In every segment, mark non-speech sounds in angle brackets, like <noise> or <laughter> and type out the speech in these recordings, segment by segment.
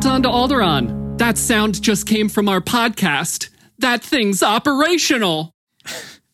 everyone, to Krypton to Alderaan. That sound just came from our podcast. That thing's operational.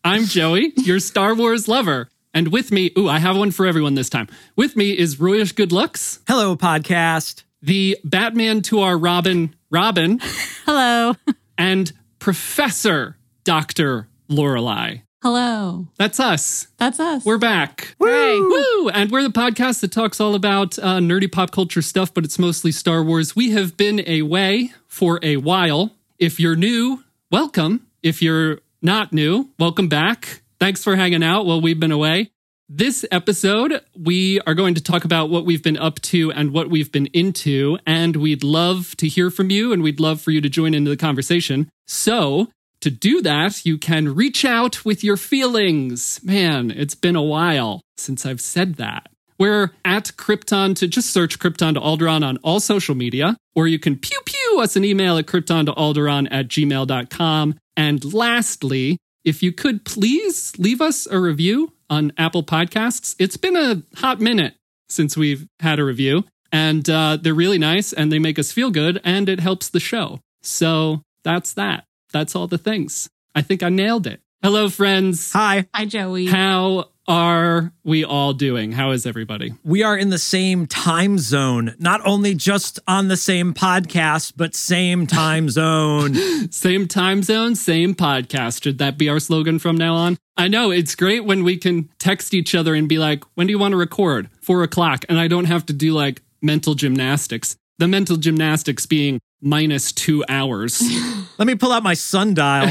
I'm Joey, your Star Wars lover. And with me, ooh, I have one for everyone this time. With me is Royish Good Looks, Hello, podcast. the Batman to our Robin, Robin, <laughs> Hello. and Professor Dr. Lorelai. Hello. That's us. That's us. We're back. Hooray. Woo! And we're the podcast that talks all about uh, nerdy pop culture stuff, but it's mostly Star Wars. We have been away for a while. If you're new, welcome. If you're not new, welcome back. Thanks for hanging out while we've been away. This episode, we are going to talk about what we've been up to and what we've been into, and we'd love to hear from you and we'd love for you to join into the conversation. So, to do that, you can reach out with your feelings. Man, it's been a while since I've said that. We're at Krypton to just search Krypton to Alderaan on all social media, or you can pew pew us an email at krypton to Alderaan at gmail.com. And lastly, if you could please leave us a review on Apple Podcasts. It's been a hot minute since we've had a review, and uh, they're really nice and they make us feel good and it helps the show. So that's that. That's all the things. I think I nailed it. Hello, friends. Hi. Hi, Joey. How are we all doing? How is everybody? We are in the same time zone, not only just on the same podcast, but same time <laughs> zone. Same time zone, same podcast. Should that be our slogan from now on? I know it's great when we can text each other and be like, when do you want to record? Four o'clock. And I don't have to do like mental gymnastics. The mental gymnastics being minus two hours <laughs> Let me pull out my sundial. <laughs>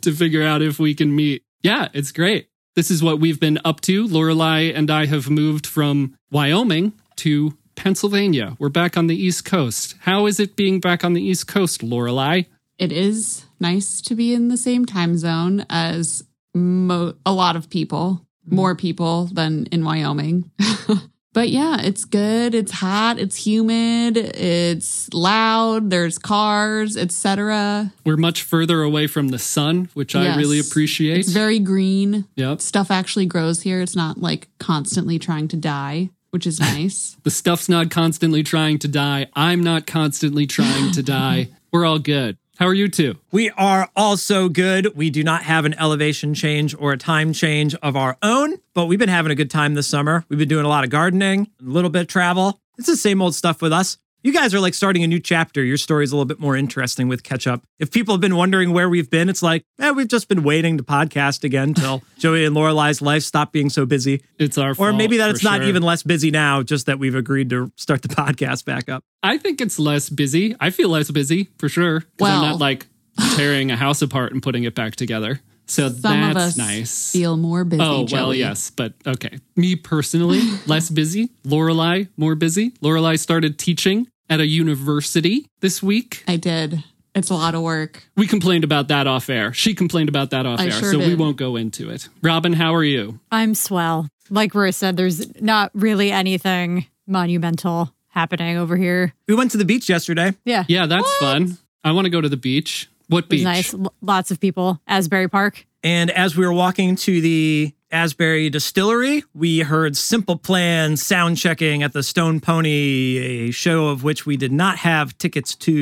to figure out if we can meet. Yeah, it's great. This is what we've been up to. Lorelai and I have moved from Wyoming to Pennsylvania. We're back on the East Coast. How is it being back on the East Coast, Lorelai? it is nice to be in the same time zone as mo- a lot of people, more people than in Wyoming. <laughs> but yeah, it's good. It's hot. It's humid. It's loud. There's cars, etc. We're much further away from the sun, which I really appreciate. It's very green. yep. Stuff actually grows here. It's not like constantly trying to die, which is <laughs> nice. The stuff's not constantly trying to die. I'm not constantly trying to die. <laughs> We're all good. How are you two? We are also good. We do not have an elevation change or a time change of our own, but we've been having a good time this summer. We've been doing a lot of gardening, a little bit of travel. It's the same old stuff with us. You guys are like starting a new chapter. Your story's a little bit more interesting with catch up. If people have been wondering where we've been, it's like, eh, we've just been waiting to podcast again till <laughs> Joey and Lorelai's life stop being so busy. It's our Or fault, maybe that for it's not sure. even less busy now, just that we've agreed to start the <laughs> podcast back up. I think it's less busy. I feel less busy for sure. 'cause I'm not like <sighs> tearing a house apart and putting it back together. So Some that's of us nice. feel more busy. Oh well, yes, but okay. Me personally, <laughs> less busy. Lorelai, more busy. Lorelai started teaching at a university this week. I did. It's a lot of work. We complained about that off air. She complained about that off I air, sure so we won't go into it. Robin, how are you? I'm swell. Like Roy said, there's not really anything monumental happening over here. We went to the beach yesterday. Yeah. Yeah, that's fun. I want to go to the beach. What beach? nice. L- lots of people. Asbury Park. And as we were walking to the Asbury Distillery, we heard Simple Plan sound checking at the Stone Pony, a show of which we did not have tickets to.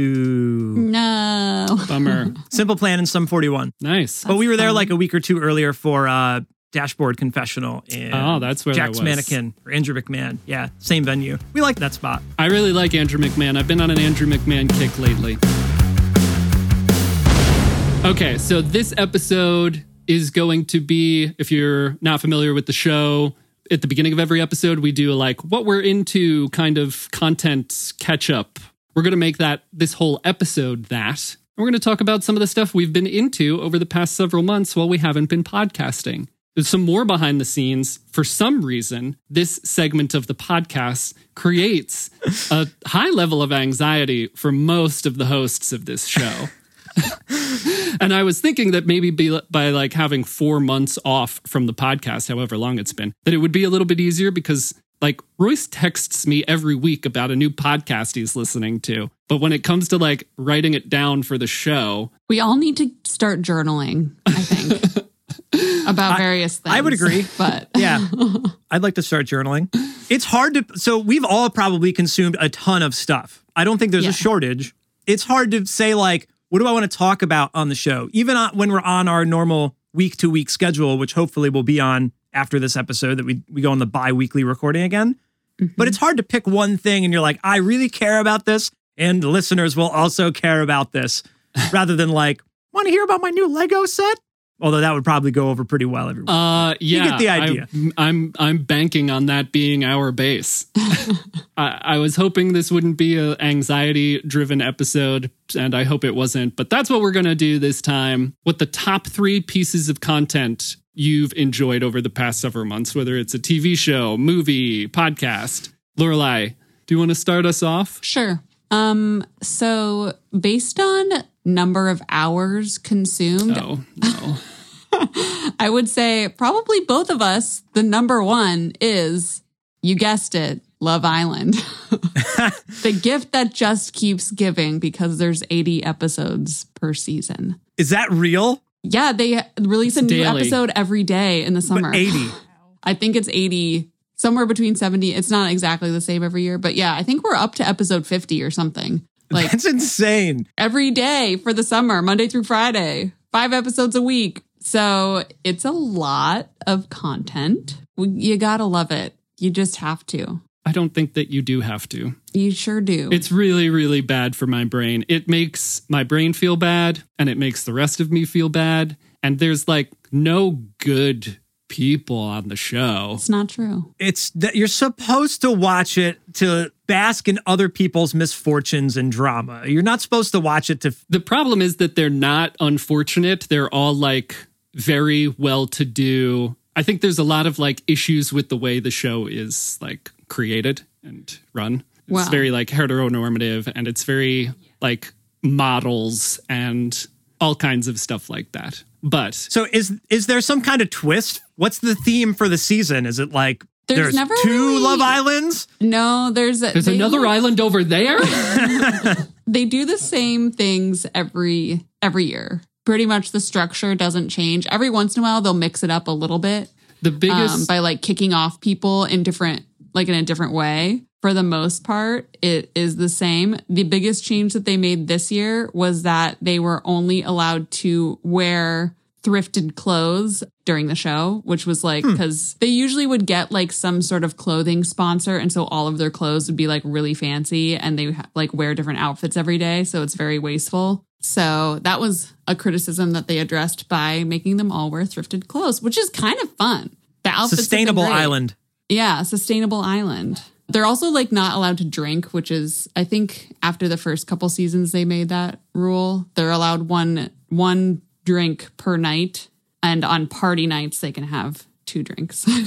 No. <laughs> Bummer. Simple Plan in Sum 41. nice. But we were there fun. like a week or two earlier for uh, Dashboard Confessional and Oh, that's where that Jack's was. Mannequin or Andrew McMahon. Yeah, same venue. We liked that spot. I really like Andrew McMahon. I've been on an Andrew McMahon kick lately. Okay, so this episode is going to be, if you're not familiar with the show, at the beginning of every episode, we do like what we're into kind of content catch up. We're going to make that this whole episode that. We're going to talk about some of the stuff we've been into over the past several months while we haven't been podcasting. There's some more behind the scenes. For some reason, this segment of the podcast creates a high level of anxiety for most of the hosts of this show. <laughs> and I was thinking that maybe be, by like having four months off from the podcast, however long it's been, that it would be a little bit easier because like Royce texts me every week about a new podcast he's listening to. But when it comes to like writing it down for the show, We all need to start journaling, I think, <laughs> about various things. I would agree. But <laughs> Yeah, I'd like to start journaling. It's hard to. So we've all probably consumed a ton of stuff. I don't think there's Yeah. a shortage. It's hard to say like, what do I want to talk about on the show? Even uh, when we're on our normal week to week schedule, which hopefully we'll be on after this episode that we we go on the bi weekly recording again. Mm-hmm. But it's hard to pick one thing and you're like, I really care about this, and the listeners will also care about this, <laughs> rather than like, want to hear about my new Lego set? Although that would probably go over pretty well every week. Uh, yeah, get the idea. I, I'm I'm banking on that being our base. <laughs> I, I was hoping this wouldn't be an anxiety driven episode, and I hope it wasn't. But that's what we're gonna do this time. With the top three pieces of content you've enjoyed over the past several months, whether it's a TV show, movie, podcast. Lorelai, do you want to start us off? Sure. Um, so based on number of hours consumed, No, no. I would say probably both of us, the number one is, you guessed it, Love Island. <laughs> the gift that just keeps giving because there's 80 episodes per season. Is that real? Yeah, they release a new daily. episode every day in the summer. But 80. <sighs> I think it's 80, somewhere between 70. It's not exactly the same every year, but yeah, I think we're up to episode 50 or something. Like That's insane. every day for the summer, Monday through Friday, five episodes a week. So it's a lot of content. You gotta love it. You just have to. I don't think that you do have to. You sure do. It's really, really bad for my brain. It makes my brain feel bad and it makes the rest of me feel bad. And there's like no good people on the show. it's not true. It's that you're supposed to watch it to bask in other people's misfortunes and drama. You're not supposed to watch it to. The problem is that they're not unfortunate. They're all like very well to do. I think there's a lot of like issues with the way the show is like created and run. It's Wow. very like heteronormative and it's very like models and all kinds of stuff like that. But So is is there some kind of twist? What's the theme for the season? Is it like There's never two really- Love Islands? No, there's a, there's another look- island over there. <laughs> They do the same things every every year. Pretty much the structure doesn't change. Every once in a while they'll mix it up a little bit. The biggest um, by like kicking off people in different like in a different way for the most part it is the same the biggest change that they made this year was that they were only allowed to wear thrifted clothes during the show which was like hmm. because they usually would get like some sort of clothing sponsor and so all of their clothes would be like really fancy and they like wear different outfits every day so it's very wasteful so that was a criticism that they addressed by making them all wear thrifted clothes, which is kind of fun. The outfits Sustainable island. Yeah, sustainable island. They're also like not allowed to drink, which is I think after the first couple seasons they made that rule. They're allowed one one drink per night, and on party nights they can have two drinks. <laughs>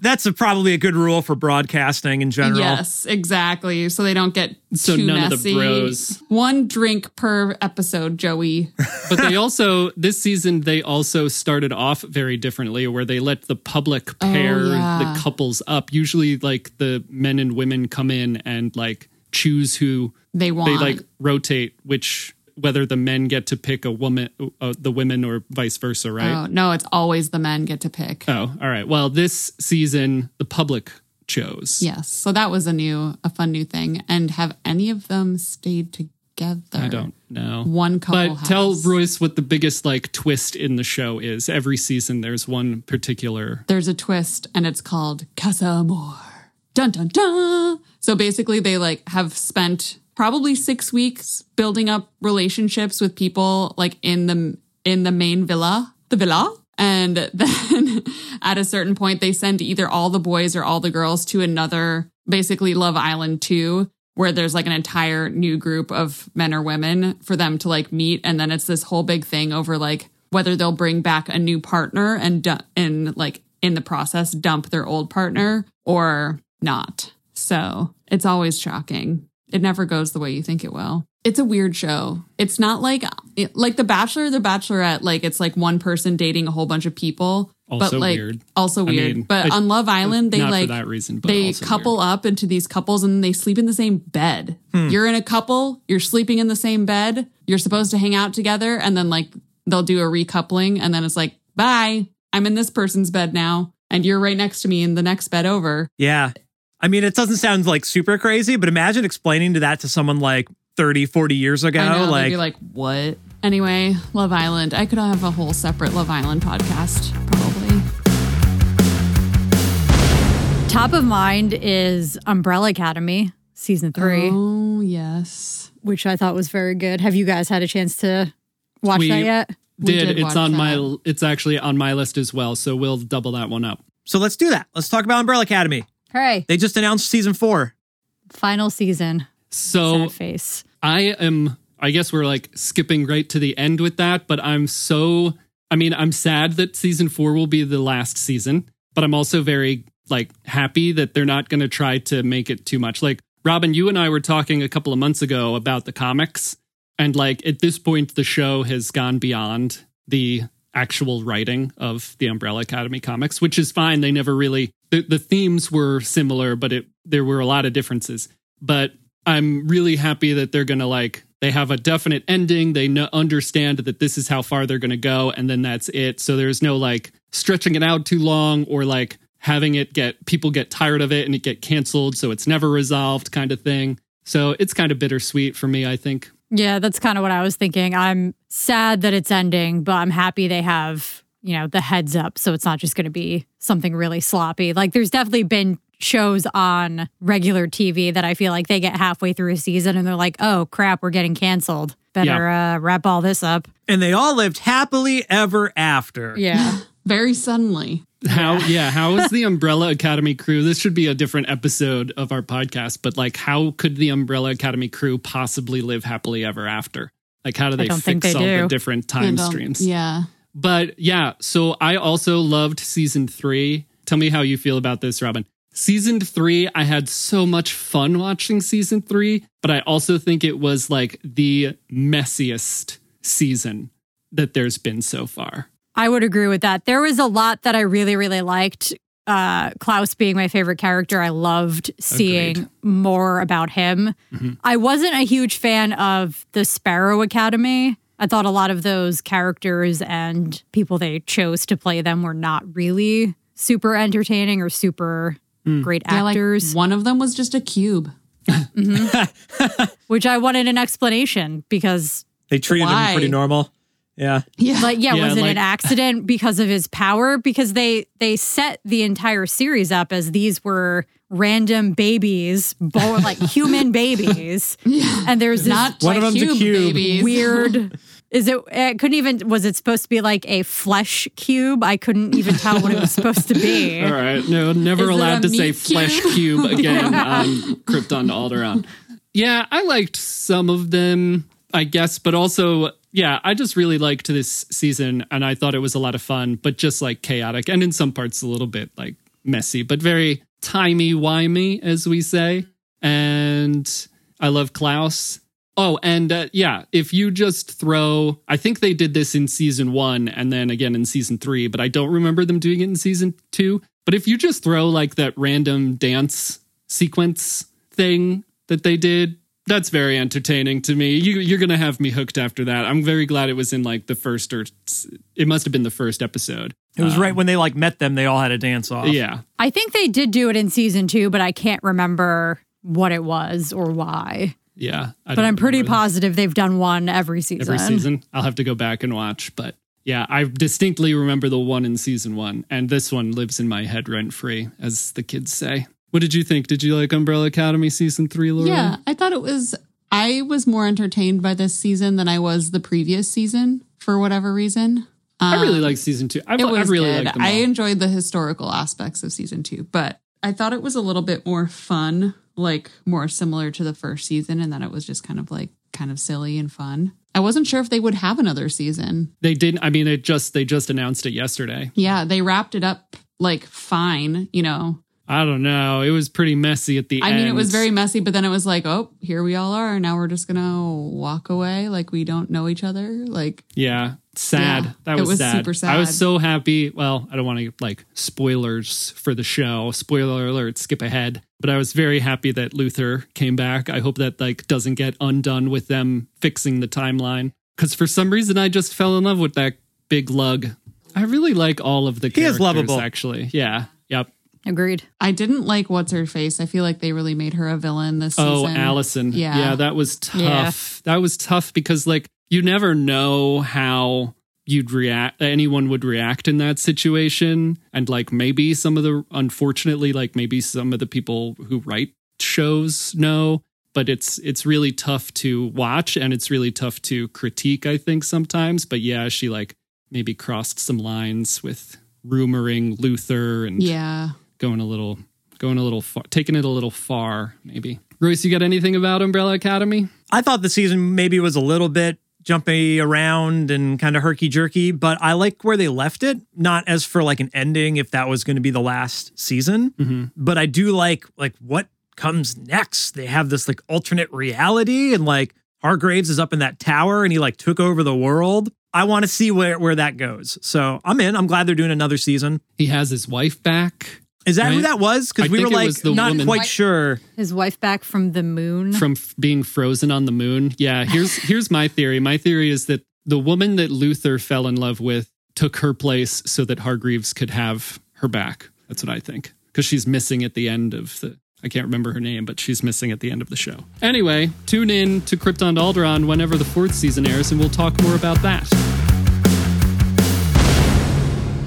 That's a, probably a good rule for broadcasting in general. yes, exactly. So they don't get So too none of the messy. bros. One drink per episode, Joey. <laughs> but they also this season they also started off very differently where they let the public oh, pair Oh, yeah. the couples up usually like the men and women come in and like choose who They want. they like rotate which whether the men get to pick a woman uh, the women or vice versa right Oh, no, it's always the men get to pick. oh all right well this season the public chose Yes. So that was a new, a fun new thing. And have any of them stayed together? i don't know One couple. but tell royce what the biggest like twist in the show is every season there's one particular There's a twist, and it's called Casa Amor. Dun dun dun. So basically, they like have spent probably six weeks building up relationships with people like in the in the main villa, the villa. And <laughs> then at a certain point, they send either all the boys or all the girls to another, basically Love Island 2, where there's like an entire new group of men or women for them to like meet. And then it's this whole big thing over like whether they'll bring back a new partner and, and like in the process dump their old partner or not. So it's always shocking. It never goes the way you think it will. It's a weird show. It's not like like The Bachelor, or The Bachelorette. Like it's like one person dating a whole bunch of people. Also but like weird. also I weird. mean, but I- on Love Island, they like for that reason, but they couple weird. up into these couples and they sleep in the same bed. Hmm. You're in a couple, you're sleeping in the same bed. You're supposed to hang out together, and then like they'll do a recoupling, and then it's like, bye, I'm in this person's bed now, and you're right next to me in the next bed over. Yeah. I mean, it doesn't sound like super crazy, but imagine explaining to that to someone like 30, 40 years ago. I know, they'd like, be like, what? Anyway, Love Island. I could have a whole separate Love Island podcast, probably. Top of mind is Umbrella Academy season three, Oh, yes. which I thought was very good. Have you guys had a chance to watch We- that yet? We Did, did it's on that. my it's actually on my list as well, so we'll double that one up. so let's do that. Let's talk about Umbrella Academy. Hooray! They just announced season four. Final season. So Sad face. I am I guess we're like skipping right to the end with that, but I'm so I mean, I'm sad that season 4 will be the last season, but I'm also very like happy that they're not going to try to make it too much. Like Robin, you and I were talking a couple of months ago about the comics and like at this point the show has gone beyond the actual writing of the Umbrella Academy comics, which is fine. They never really the, the themes were similar, but it there were a lot of differences. But I'm really happy that they're going to like they have a definite ending. They know, understand that this is how far they're going to go and then that's it. So there's no like stretching it out too long or like having it get people get tired of it and it get canceled so it's never resolved kind of thing. So it's kind of bittersweet for me, I think. Yeah, that's kind of what I was thinking. I'm sad that it's ending, but I'm happy they have, you know, the heads up so it's not just going to be something really sloppy. Like there's definitely been shows on regular TV that I feel like they get halfway through a season and they're like, "Oh, crap, we're getting canceled. Better uh wrap all this up." And they all lived happily ever after. Yeah. <laughs> Very suddenly. How yeah, how is the Umbrella Academy crew? This should be a different episode of our podcast, but like how could the Umbrella Academy crew possibly live happily ever after? Like how do they fix they all the different time streams? Yeah. But yeah, so I also loved season 3. Tell me how you feel about this, Robin. Season 3, I had so much fun watching season 3, but I also think it was like the messiest season that there's been so far. I would agree with that. There was a lot that I really, really liked. Uh, Klaus being my favorite character, I loved seeing Agreed. more about him. Mhm. I wasn't a huge fan of the Sparrow Academy. I thought a lot of those characters and people they chose to play them were not really super entertaining or super Hmm. great Yeah, like actors, one of them was just a cube. <laughs> which I wanted an explanation because, They treated Why? him pretty normal. Yeah. Yeah. like, yeah, Yeah, was it like- an accident because of his power? Because they they set the entire series up as these were random babies, born <laughs> like human babies, and there's this Not One of like them's a cube, cube. babies. weird. <laughs> Is it? It couldn't even. Was it supposed to be like a flesh cube? I couldn't even tell what it was supposed to be. <laughs> All right. No, never Is allowed to say meat flesh cube? cube again on Krypton to Alderaan. Yeah, I liked some of them, I guess, but also, yeah, I just really liked this season and I thought it was a lot of fun, but just like chaotic and in some parts a little bit like messy, but very timey-wimey, as we say. And I love Klaus. Oh, and uh, yeah, if you just throw, I think they did this in season one and then again in season three, but I don't remember them doing it in season two. But if you just throw like that random dance sequence thing that they did, that's very entertaining to me. You, you're going to have me hooked after that. I'm very glad it was in like the first or it must have been the first episode. It was um, right when they like met them, they all had a dance off. Yeah. I think they did do it in season two, but I can't remember what it was or why. Yeah. I But I'm pretty remember that. positive they've done one every season. every season. I'll have to go back and watch, but yeah, I distinctly remember the one in season one, and this one lives in my head rent free, as the kids say. What did you think? Did you like Umbrella Academy season three, Laura? Yeah, I thought it was. I was more entertained by this season than I was the previous season for whatever reason. I really Um, like season two. I, it I was really good. liked them all. I enjoyed the historical aspects of season two, but I thought it was a little bit more fun, like more similar to the first season, and that it was just kind of like kind of silly and fun. I wasn't sure if they would have another season. they didn't. I mean, it just they just announced it yesterday. Yeah, they wrapped it up like fine, you know. I don't know. It was pretty messy at the end. I end. mean, it was very messy, but then it was like, oh, here we all are. Now we're just gonna walk away like we don't know each other. Like, Yeah, sad. Yeah, that it was, was sad. super I was so happy. Well, I don't want to like spoilers for the show. Spoiler alert, skip ahead. But I was very happy that Luther came back. I hope that like doesn't get undone with them fixing the timeline. Because for some reason, I just fell in love with that big lug. I really like all of the He is lovable. Actually, yeah, yep. Agreed. I didn't like what's her face. I feel like they really made her a villain this Oh, season. Allison. Yeah. Yeah, that was tough. Yeah. That was tough because like you never know how you'd react anyone would react in that situation and like maybe some of the unfortunately like maybe some of the people who write shows know but it's it's really tough to watch and it's really tough to critique i think sometimes but yeah she like maybe crossed some lines with rumoring luther and Yeah. Going a little going a little far taking it a little far maybe royce you got anything about umbrella academy I thought the season maybe was a little bit jumpy around and kind of herky jerky, but I like where they left it. Not as for like an ending, if that was going to be the last season, mm-hmm. but I do like like what comes next. They have this like alternate reality, and like Hargreeves is up in that tower, and he like took over the world. I want to see where where that goes. So I'm in. I'm glad they're doing another season. he has his wife back Is that who that was? Because we were like not woman- quite sure. His wife back from the moon. from f- being frozen on the moon. Yeah, here's <laughs> here's my theory. My theory is that the woman that Luther fell in love with took her place so that Hargreeves could have her back. That's what I think. Because she's missing at the end of the I can't remember her name, but she's missing at the end of the show. Anyway, tune in to Krypton to Alderaan whenever the fourth season airs, and we'll talk more about that.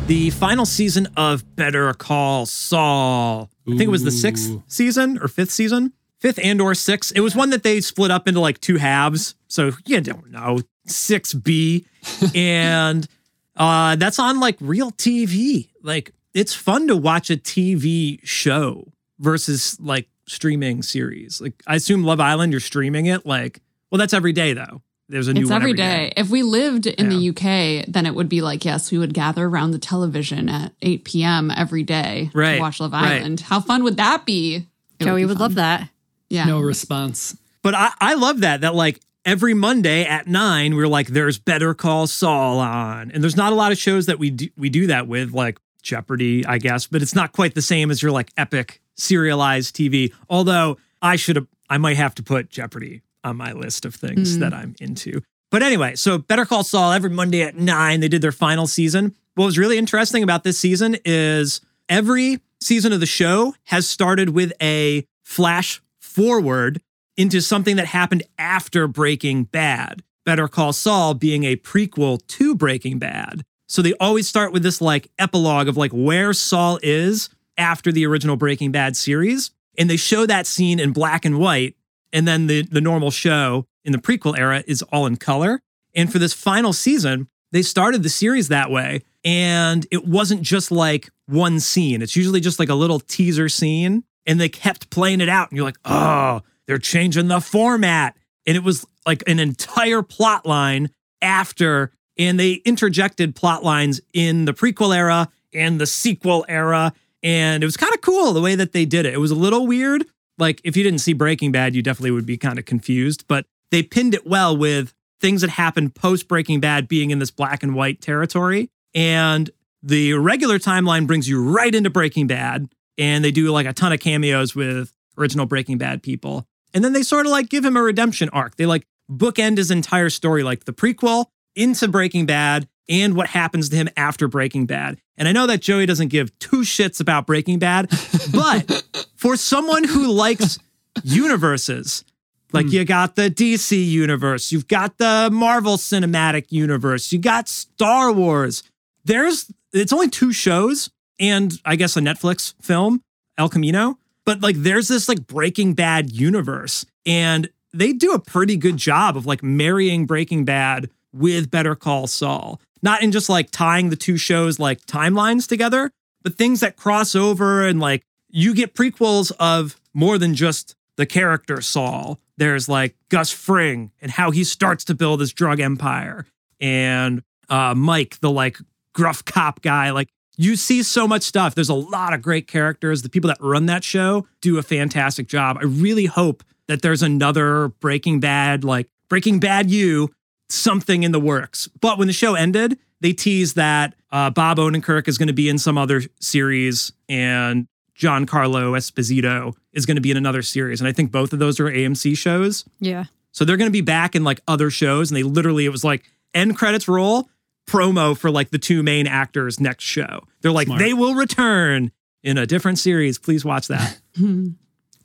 The final season of Better Call Saul. I think it was the sixth season or fifth season, fifth and or sixth. It was one that they split up into like two halves. So you don't know six B, <laughs> and uh, that's on like real TV. Like it's fun to watch a TV show versus like streaming series. Like I assume Love Island, you're streaming it. Like well, that's every day though. There's a new It's one every day. If we lived in the UK, then it would be like, yes, we would gather around the television at 8 p.m. every day Right, to watch Love right. Island. How fun would that be? It Joey be would love that. Yeah. No response. But I, I love that, that like every Monday at nine, we're like, there's Better Call Saul on. And there's not a lot of shows that we do, we do that with, like Jeopardy, I guess, but it's not quite the same as your like epic serialized TV. Although I should have, I might have to put Jeopardy on my list of things Mm. that I'm into. But anyway, so Better Call Saul every Monday at nine, they did their final season. What was really interesting about this season is every season of the show has started with a flash forward into something that happened after Breaking Bad. Better Call Saul being a prequel to Breaking Bad. So they always start with this like epilogue of like where Saul is after the original Breaking Bad series. And they show that scene in black and white. And then the, the normal show in the prequel era is all in color. And for this final season, they started the series that way. And it wasn't just like one scene, it's usually just like a little teaser scene. And they kept playing it out. And you're like, oh, they're changing the format. And it was like an entire plot line after, and they interjected plot lines in the prequel era and the sequel era. And it was kind of cool the way that they did it. It was a little weird. Like, if you didn't see Breaking Bad, you definitely would be kind of confused, but they pinned it well with things that happened post Breaking Bad being in this black and white territory. And the regular timeline brings you right into Breaking Bad. And they do like a ton of cameos with original Breaking Bad people. And then they sort of like give him a redemption arc. They like bookend his entire story, like the prequel into Breaking Bad and what happens to him after Breaking Bad. And I know that Joey doesn't give two shits about Breaking Bad, <laughs> but for someone who likes <laughs> universes, like hmm. you got the DC universe, you've got the Marvel Cinematic Universe, you got Star Wars. There's it's only two shows and I guess a Netflix film, El Camino, but like there's this like Breaking Bad universe and they do a pretty good job of like marrying Breaking Bad with Better Call Saul. Not in just like tying the two shows like timelines together, but things that cross over and like you get prequels of more than just the character Saul. There's like Gus Fring and how he starts to build his drug empire, and uh, Mike, the like gruff cop guy. Like you see so much stuff. There's a lot of great characters. The people that run that show do a fantastic job. I really hope that there's another Breaking Bad, like Breaking Bad You, something in the works. But when the show ended, they teased that uh, Bob Odenkirk is going to be in some other series and Giancarlo Esposito is going to be in another series. And I think both of those are AMC shows. Yeah. So they're going to be back in like other shows. And they literally, it was like end credits roll, promo for like the two main actors next show. They're like, Smart. they will return in a different series. Please watch that. <laughs>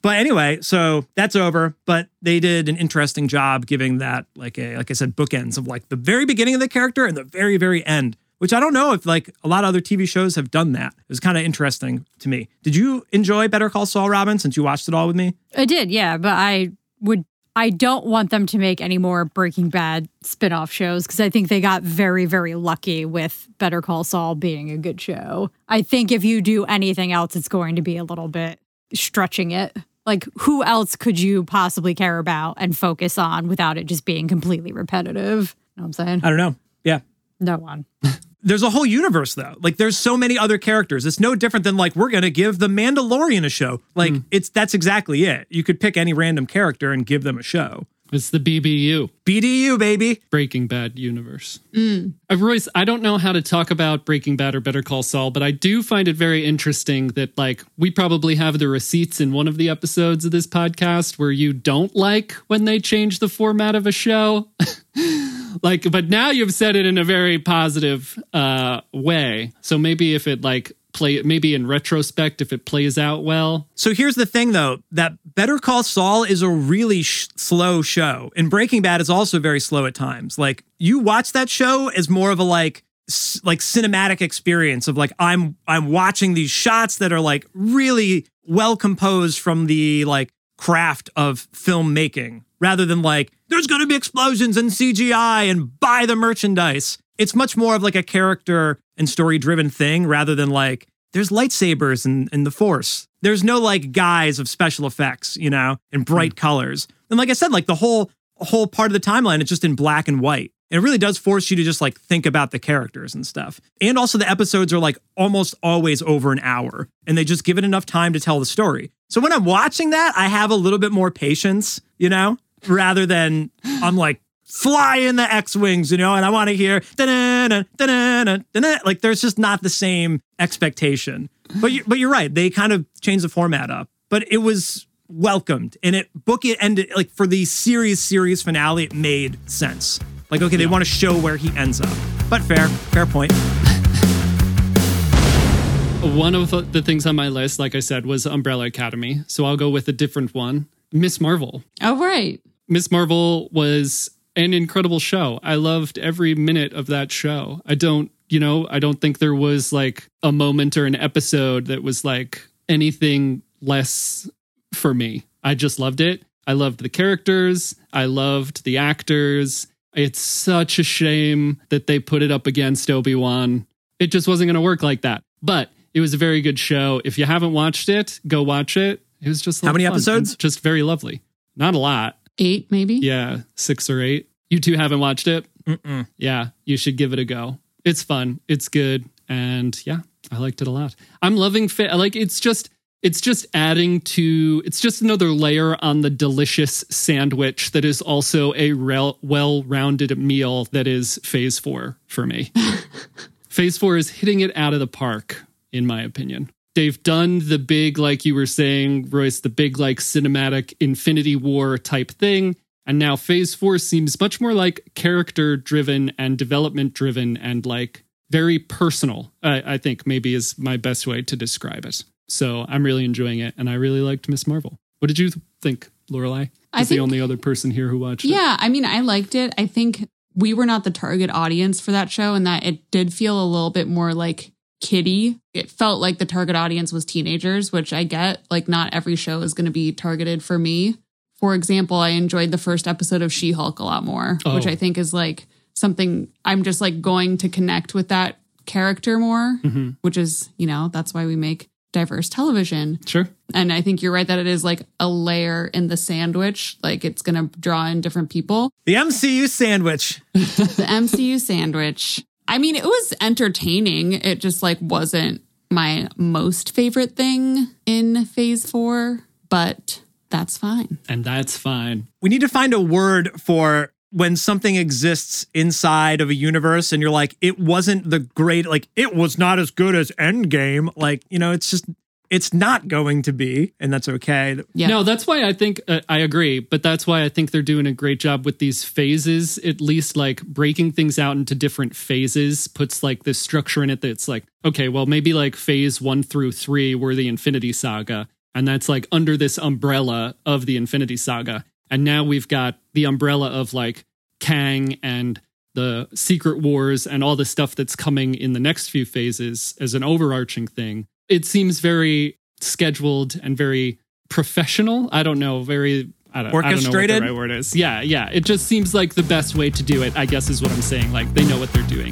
But anyway, so that's over. But they did an interesting job giving that, like a, like I said, bookends of like the very beginning of the character and the very, very end. Which I don't know if like a lot of other TV shows have done that. It was kind of interesting to me. Did you enjoy Better Call Saul, Robin, since you watched it all with me? I did, yeah, but I would I don't want them to make any more Breaking Bad spin-off shows because I think they got very very lucky with Better Call Saul being a good show. I think if you do anything else it's going to be a little bit stretching it. Like who else could you possibly care about and focus on without it just being completely repetitive? You know what I'm saying? I don't know. Yeah. No one. <laughs> there's a whole universe though. Like there's so many other characters. It's no different than like we're gonna give the Mandalorian a show. Like it's that's exactly it. You could pick any random character and give them a show. It's the BBU, BDU baby. Breaking Bad universe. Uh, Royce, I don't know how to talk about Breaking Bad or Better Call Saul, but I do find it very interesting that, like, we probably have the receipts in one of the episodes of this podcast where you don't like when they change the format of a show. <laughs> like, but now you've said it in a very positive uh, way. So maybe if it, like, play maybe in retrospect if it plays out well So here's the thing though, that Better Call Saul is a really sh- slow show. And Breaking Bad is also very slow at times. Like you watch that show as more of a like like cinematic experience of like I'm I'm watching these shots that are like really well composed from the like craft of filmmaking rather than like there's going to be explosions and CGI and buy the merchandise. It's much more of like a character and story driven thing rather than like there's lightsabers and, and the force. There's no like guise of special effects, you know, and hmm. bright colors. And like I said, like the whole whole part of the timeline is just in black and white. And it really does force you to just like think about the characters and stuff. And also the episodes are like almost always over an hour and they just give it enough time to tell the story. So when I'm watching that, I have a little bit more patience, you know, rather than I'm like fly in the X-wings, you know, and I want to hear da-na-na, da-na-na, da-na. like there's just not the same expectation. But you, but you're right, they kind of changed the format up. But it was welcomed and it book it ended like for the series series finale it made sense. Like okay, they want to show where he ends up. But fair, fair point. one of the things on my list like i said was umbrella academy so i'll go with a different one miss marvel Oh, right. Miss Marvel was an incredible show. I loved every minute of that show. I don't, you know, I don't think there was like a moment or an episode that was like anything less for me. I just loved it. I loved the characters. I loved the actors. It's such a shame that they put it up against Obi-Wan. It just wasn't going to work like that. But it was a very good show. If you haven't watched it, go watch it. It was just How many fun episodes? Just very lovely. Not a lot. Eight, maybe. Yeah, six or eight. You two haven't watched it? Mm-mm. Yeah, you should give it a go. It's fun. It's good, and yeah, I liked it a lot. I'm loving fit. Like it's just, it's just adding to. It's just another layer on the delicious sandwich that is also a rel- well-rounded meal that is Phase Four for me. <laughs> Phase Four is hitting it out of the park, in my opinion. They've done the big, like you were saying, Royce, the big, like cinematic Infinity War type thing. And now Phase 4 seems much more like character driven and development driven and like very personal, I I think maybe is my best way to describe it. So I'm really enjoying it. And I really liked Miss Marvel. What did you think, Lorelai? I Is the only other person here who watched it. Yeah, I mean, I liked it. I think we were not the target audience for that show, and that it did feel a little bit more like kiddie. It felt like the target audience was teenagers, which I get. Like, not every show is going to be targeted for me. For example, I enjoyed the first episode of She Hulk a lot more, which Oh. I think is like something I'm just like going to connect with that character more, hmm which is, you know, that's why we make diverse television. Sure. And I think you're right that it is like a layer in the sandwich. Like it's going to draw in different people. The MCU sandwich. <laughs> The MCU sandwich. I mean, it was entertaining. It just like wasn't my most favorite thing in phase four, but that's fine. And that's fine. We need to find a word for when something exists inside of a universe and you're like, it wasn't the great, like, it was not as good as Endgame. Like, you know, it's just, it's not going to be, and that's okay. Yeah. No, that's why I think uh, I agree, but that's why I think they're doing a great job with these phases. At least like breaking things out into different phases puts like this structure in it that's like, okay, well maybe like phase one through three were the Infinity Saga, and that's like under this umbrella of the Infinity Saga, and now we've got the umbrella of like Kang and the Secret Wars and all the stuff that's coming in the next few phases as an overarching thing. It seems very scheduled and very professional. I don't know, very I don't, I don't know what Orchestrated? the right word is. Yeah, yeah. It just seems like the best way to do it, I guess is what I'm saying. Like they know what they're doing.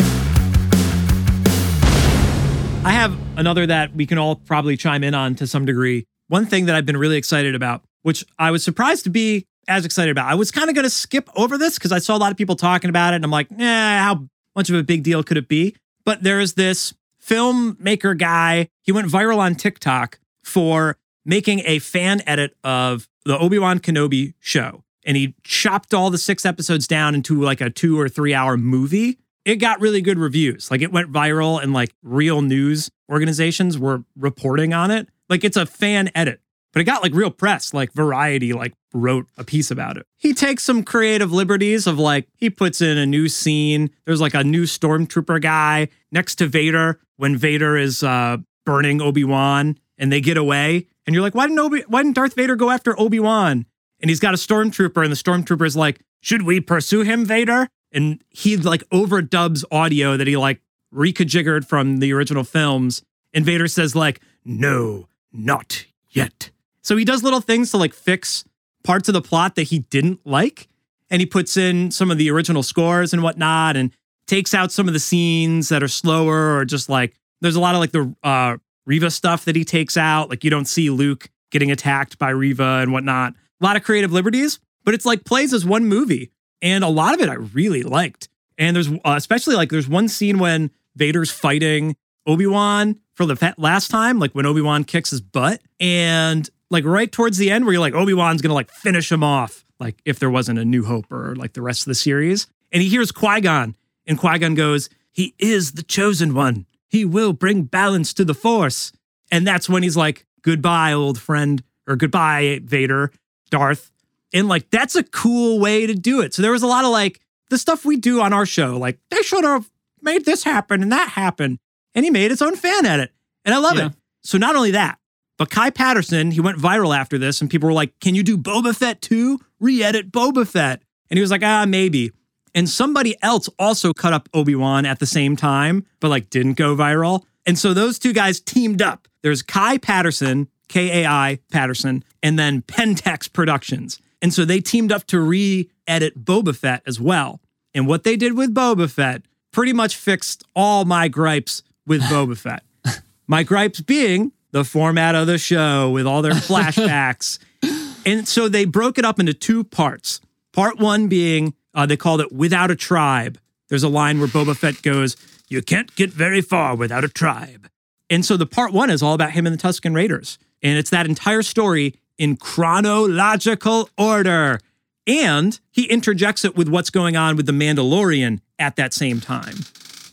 I have another that we can all probably chime in on to some degree. One thing that I've been really excited about, which I was surprised to be as excited about. I was kind of going to skip over this because I saw a lot of people talking about it. And I'm like, eh, how much of a big deal could it be? But there's this filmmaker guy. He went viral on TikTok for making a fan edit of the Obi Wan Kenobi show. And he chopped all the six episodes down into like a two or three hour movie. It got really good reviews. Like it went viral and like real news organizations were reporting on it. Like it's a fan edit, but it got like real press. Like Variety like wrote a piece about it. He takes some creative liberties of like he puts in a new scene. There's like a new stormtrooper guy next to Vader when Vader is uh burning Obi-Wan and they get away. And you're like, why didn't Obi why didn't Darth Vader go after Obi-Wan? And he's got a stormtrooper, and the stormtrooper is like, should we pursue him, Vader? And he like overdubs audio that he like recajiggered from the original films. And Vader says, like, no, not yet. So he does little things to like fix parts of the plot that he didn't like. And he puts in some of the original scores and whatnot and takes out some of the scenes that are slower or just like there's a lot of like the uh Reva stuff that he takes out. Like you don't see Luke getting attacked by Reva and whatnot. A lot of creative liberties, but it's like plays as one movie. And a lot of it I really liked. And there's uh, especially like there's one scene when Vader's fighting Obi-Wan for the last time, like when Obi-Wan kicks his butt. And like right towards the end where you're like, Obi-Wan's gonna like finish him off, like if there wasn't a New Hope or like the rest of the series. And he hears Qui-Gon, and Qui-Gon goes, He is the chosen one. He will bring balance to the force. And that's when he's like, Goodbye, old friend, or goodbye, Vader, Darth. And like that's a cool way to do it. So there was a lot of like the stuff we do on our show, like they should have made this happen and that happen. And he made his own fan edit. And I love Yeah. it. So not only that, but Kai Patterson, he went viral after this, and people were like, Can you do Boba Fett too? Re edit Boba Fett. And he was like, Ah, maybe. And somebody else also cut up Obi Wan at the same time, but like didn't go viral. And so those two guys teamed up. There's Kai Patterson, K A I Patterson, and then Pentex Productions. And so they teamed up to re edit Boba Fett as well. And what they did with Boba Fett pretty much fixed all my gripes with Boba Fett. <laughs> My gripes being the format of the show with all their flashbacks. <laughs> and so they broke it up into two parts. Part one being, uh, they called it Without a Tribe. There's a line where Boba Fett goes, You can't get very far without a tribe. And so the part one is all about him and the Tusken Raiders. And it's that entire story in chronological order. And he interjects it with what's going on with the Mandalorian at that same time.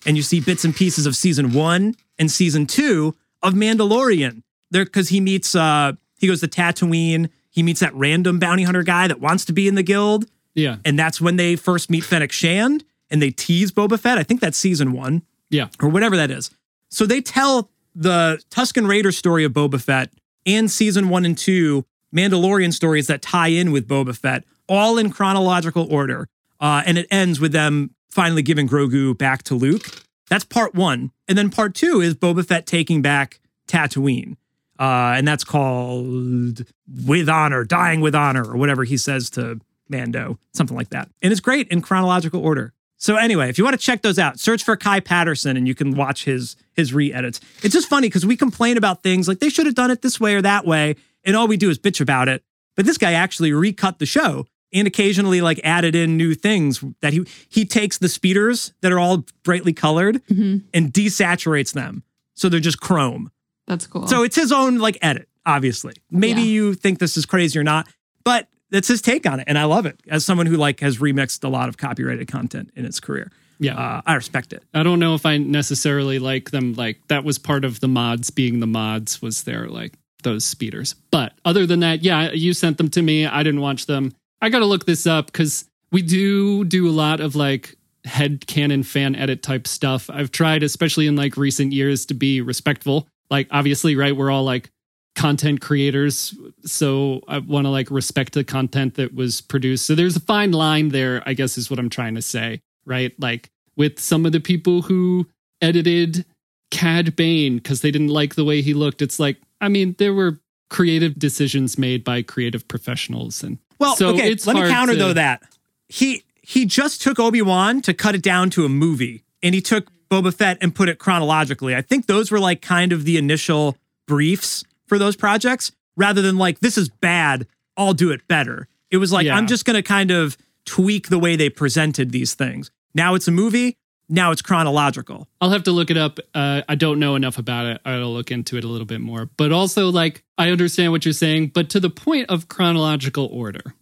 And you see bits and pieces of season one and season two of Mandalorian. There, because he meets, uh, he goes to Tatooine. He meets that random bounty hunter guy that wants to be in the guild. Yeah. And that's when they first meet Fennec Shand and they tease Boba Fett. I think that's season one Yeah. or whatever that is. So they tell the Tusken Raider story of Boba Fett and season one and two Mandalorian stories that tie in with Boba Fett, all in chronological order. Uh, and it ends with them finally giving Grogu back to Luke. That's part one. And then part two is Boba Fett taking back Tatooine. Uh, and that's called With Honor, Dying with Honor, or whatever he says to Mando, something like that. And it's great in chronological order. So anyway, if you want to check those out, search for Kai Patterson and you can watch his his re-edits. It's just funny because we complain about things like they should have done it this way or that way, and all we do is bitch about it. But this guy actually recut the show and occasionally like added in new things that he he takes the speeders that are all brightly colored Mhm. and desaturates them. So they're just chrome. That's cool. So it's his own like edit, obviously. Maybe Yeah. you think this is crazy or not, but that's his take on it. And I love it as someone who like has remixed a lot of copyrighted content in his career. Yeah. uh, I respect it. I don't know if I necessarily like them. Like that was part of the mods being the mods was their like those speeders. But other than that, yeah, you sent them to me. I didn't watch them. I got to look this up because we do do a lot of like head canon fan edit type stuff. I've tried, especially in like recent years, to be respectful. Like obviously, right? We're all like content creators, so I want to like respect the content that was produced. So there's a fine line there, I guess, is what I'm trying to say, right? Like with some of the people who edited Cad Bane because they didn't like the way he looked. It's like, I mean, there were creative decisions made by creative professionals, and Well, so okay, let me counter to- though that he he just took Obi Wan to cut it down to a movie, and he took Boba Fett and put it chronologically. I think those were like kind of the initial briefs for those projects, rather than like this is bad, I'll do it better. It was like Yeah. I'm just going to kind of tweak the way they presented these things. Now it's a movie. Now it's chronological. I'll have to look it up. Uh, I don't know enough about it. I'll look into it a little bit more. But also, like, I understand what you're saying, but to the point of chronological order.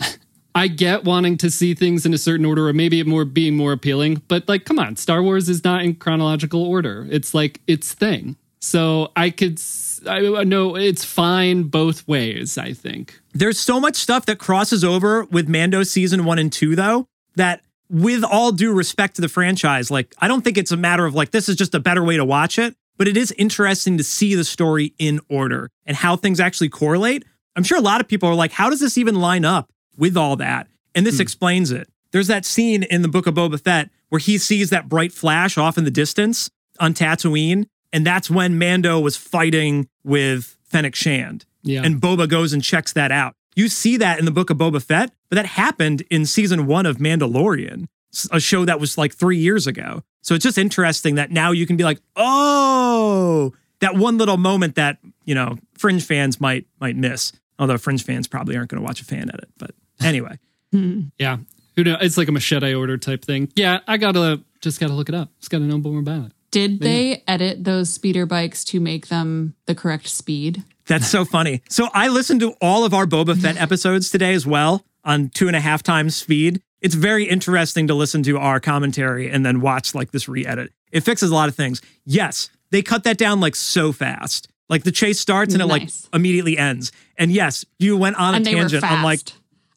<laughs> I get wanting to see things in a certain order, or maybe it more being more appealing. But like, come on, Star Wars is not in chronological order. It's like its thing. So I could, I I know it's fine both ways. I think. There's so much stuff that crosses over with Mando season one and two, though, that with all due respect to the franchise, like, I don't think it's a matter of like, this is just a better way to watch it, but it is interesting to see the story in order and how things actually correlate. I'm sure a lot of people are like, how does this even line up with all that? And this hmm. explains it. There's that scene in the book of Boba Fett where he sees that bright flash off in the distance on Tatooine. And that's when Mando was fighting with Fennec Shand Yeah. and Boba goes and checks that out. You see that in the book of Boba Fett, but that happened in season one of Mandalorian, a show that was like three years ago. So it's just interesting that now you can be like, oh, that one little moment that you know fringe fans might might miss. Although fringe fans probably aren't going to watch a fan edit, but <laughs> anyway, hmm. yeah. Who knows? It's like a machete order type thing. Yeah. I gotta just gotta look it up. Just gotta know more about it. Did they edit those speeder bikes to make them the correct speed? that's so funny. So I listened to all of our Boba Fett <laughs> episodes today as well on two and a half times speed. It's very interesting to listen to our commentary and then watch like this re-edit. It fixes a lot of things. Yes, they cut that down like so fast. Like the chase starts and it like immediately ends. And yes, you went on a and they tangent. I'm like,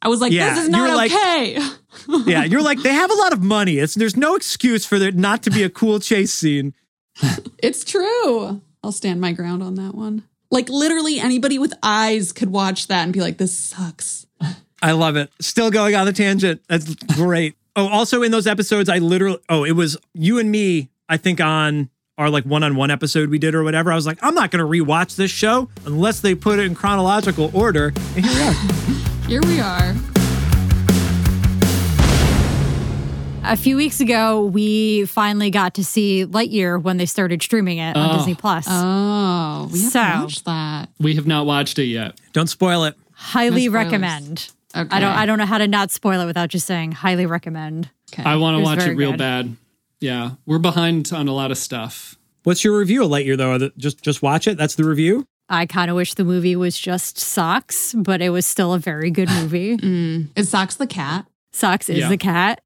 I was like, Yeah, this is not like- okay. <laughs> yeah, you're like, they have a lot of money. It's there's no excuse for there not to be a cool chase scene. <laughs> it's true. I'll stand my ground on that one. Like literally anybody with eyes could watch that and be like, this sucks. I love it. Still going on the tangent. That's great. Oh, also in those episodes, I literally, oh, it was you and me, I think on our like one on one episode we did or whatever. I was like, I'm not going to rewatch this show unless they put it in chronological order. And here we are. <laughs> Here we are. A few weeks ago, we finally got to see Lightyear when they started streaming it on Oh. Disney Plus. Oh, we have So- to watch that. We have not watched it yet. Don't spoil it. highly No spoilers. recommend. Okay. I don't I don't know how to not spoil it without just saying highly recommend. Okay. I want It to was watch it real good. bad. Yeah. We're behind on a lot of stuff. What's your review of Lightyear though? Are the- Just just watch it. That's the review. I kind of wish the movie was just Socks, but it was still a very good movie. <laughs> Mm. Is Socks the cat? Socks is Yeah. the cat.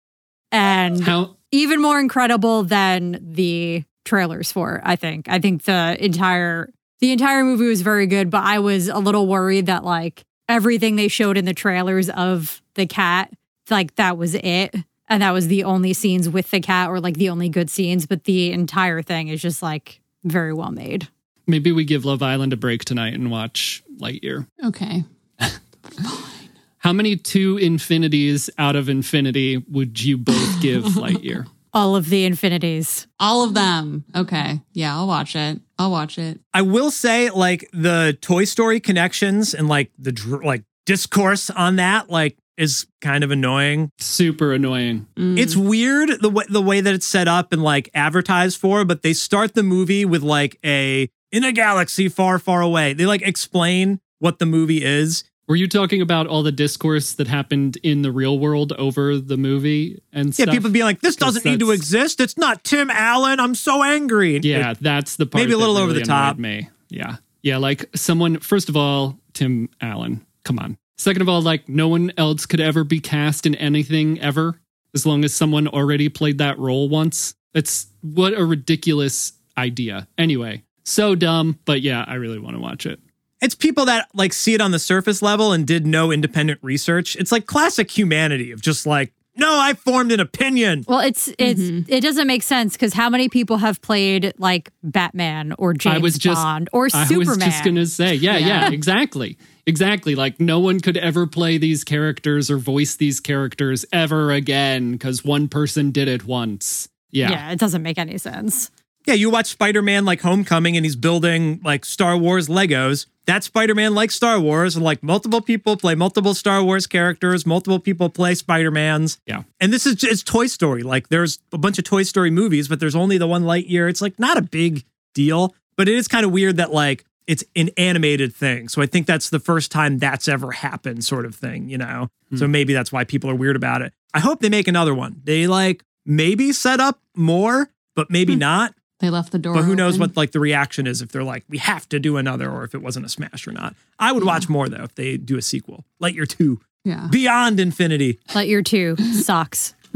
And How even more incredible than the trailers for, I think. I think the entire the entire movie was very good, but I was a little worried that like everything they showed in the trailers of the cat, like that was it. And that was the only scenes with the cat or like the only good scenes, but the entire thing is just like very well made. Maybe we give Love Island a break tonight and watch Lightyear. Okay. <laughs> How many two infinities out of infinity would you both give <laughs> Lightyear? All of the infinities. All of them. Okay. Yeah, I'll watch it. I'll watch it. I will say, like the Toy Story connections and like the dr- like discourse on that, like is kind of annoying. Super annoying. Mm. It's weird the way the way that it's set up and like advertised for, but they start the movie with like a in a galaxy far, far away. They like explain what the movie is. Were you talking about all the discourse that happened in the real world over the movie and Yeah, people being like, "This doesn't need to exist. It's not Tim Allen. I'm so angry." Yeah, that's the part. Maybe a little over the top. Me, yeah, yeah. Like someone. First of all, Tim Allen. Come on. Second of all, like no one else could ever be cast in anything ever. as long as someone already played that role once. It's what a ridiculous idea. Anyway, so dumb, but yeah, I really want to watch it. It's people that like see it on the surface level and did no independent research. It's like classic humanity of just like, no, I formed an opinion. Well, it's it's Mm-hmm. it doesn't make sense because how many people have played like Batman or James was just- Bond or I Superman? I was just going to say, yeah, yeah, Yeah. exactly. Exactly. Like no one could ever play these characters or voice these characters ever again because one person did it once. Yeah. yeah, it doesn't make any sense. Yeah, you watch Spider Man like Homecoming and he's building like Star Wars Legos. That Spider Man like Star Wars, and like multiple people play multiple Star Wars characters, multiple people play Spider Mans. Yeah. And this is just Toy Story. Like there's a bunch of Toy Story movies, but there's only the one Lightyear. It's like not a big deal, but it is kind of weird that like it's an animated thing. So I think that's the first time that's ever happened, sort of thing, you know? Hmm. So maybe that's why people are weird about it. I hope they make another one. They like maybe set up more, but maybe hmm. not. They left the door. But who knows open. what like the reaction is if they're like, we have to do another, or if it wasn't a smash or not. I would watch more though if they do a sequel. Lightyear 2, Yeah. Beyond Infinity. Lightyear two socks. <laughs>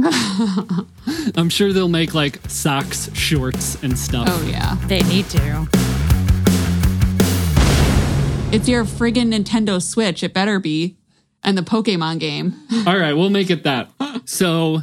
I'm sure they'll make like socks, shorts, and stuff. Oh yeah. They need to. It's your friggin' Nintendo Switch. It better be. And the Pokemon game. All right, we'll make it that. <laughs> So,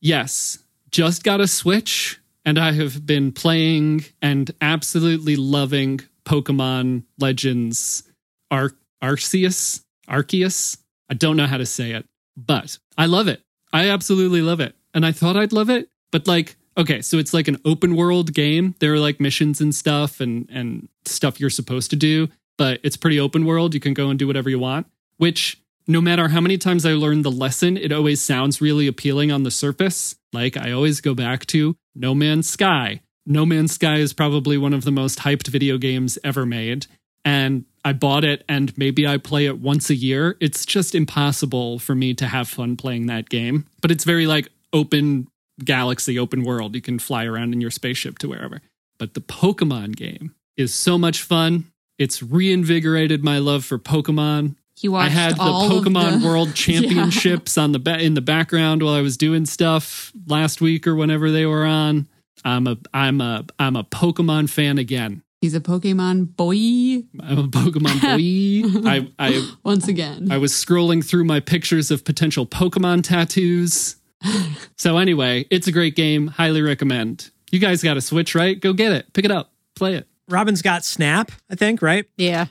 yes, just got a Switch, and I have been playing and absolutely loving Pokemon Legends Ar- Arceus. Arceus? I don't know how to say it, but I love it. I absolutely love it. And I thought I'd love it, but like, okay, so it's like an open world game. There are like missions and stuff and and stuff you're supposed to do, but it's pretty open world. You can go and do whatever you want, which no matter how many times I learn the lesson, it always sounds really appealing on the surface. Like I always go back to No Man's Sky. No Man's Sky is probably one of the most hyped video games ever made. And I bought it and maybe I play it once a year. It's just impossible for me to have fun playing that game. But it's very like open galaxy, open world. You can fly around in your spaceship to wherever. But the Pokemon game is so much fun. It's reinvigorated my love for Pokemon. He I had the all Pokemon the- World <laughs> Championships on the ba- in the background while I was doing stuff last week or whenever they were on. I'm a I'm a I'm a Pokemon fan again. He's a Pokemon boy I'm a Pokemon <laughs> boy. I I once again. I was scrolling through my pictures of potential Pokemon tattoos. <laughs> So anyway, it's a great game. Highly recommend. You guys got a Switch, right? Go get it. Pick it up. Play it. Robin's got Snap, I think, right? Yeah.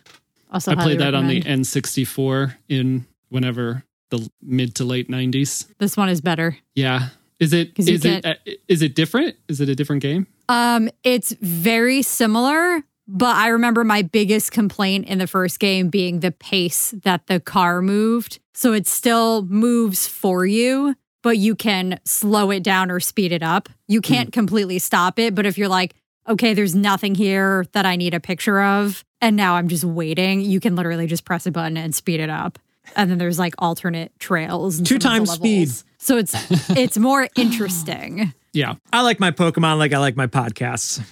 Also, I played that on the. N64 in whenever the mid to late 90s. This one is better. Yeah. Is it you it uh, is it different? Is it a different game? Um, it's very similar, but I remember my biggest complaint in the first game being the pace that the car moved. So it still moves for you, but you can slow it down or speed it up. You can't completely stop it, but if you're like, okay, there's nothing here that I need a picture of, and now I'm just waiting, you can literally just press a button and speed it up. And then there's like alternate trails. and Two some of the times speed. So it's it's more interesting. Yeah. I like my Pokemon like I like my podcasts.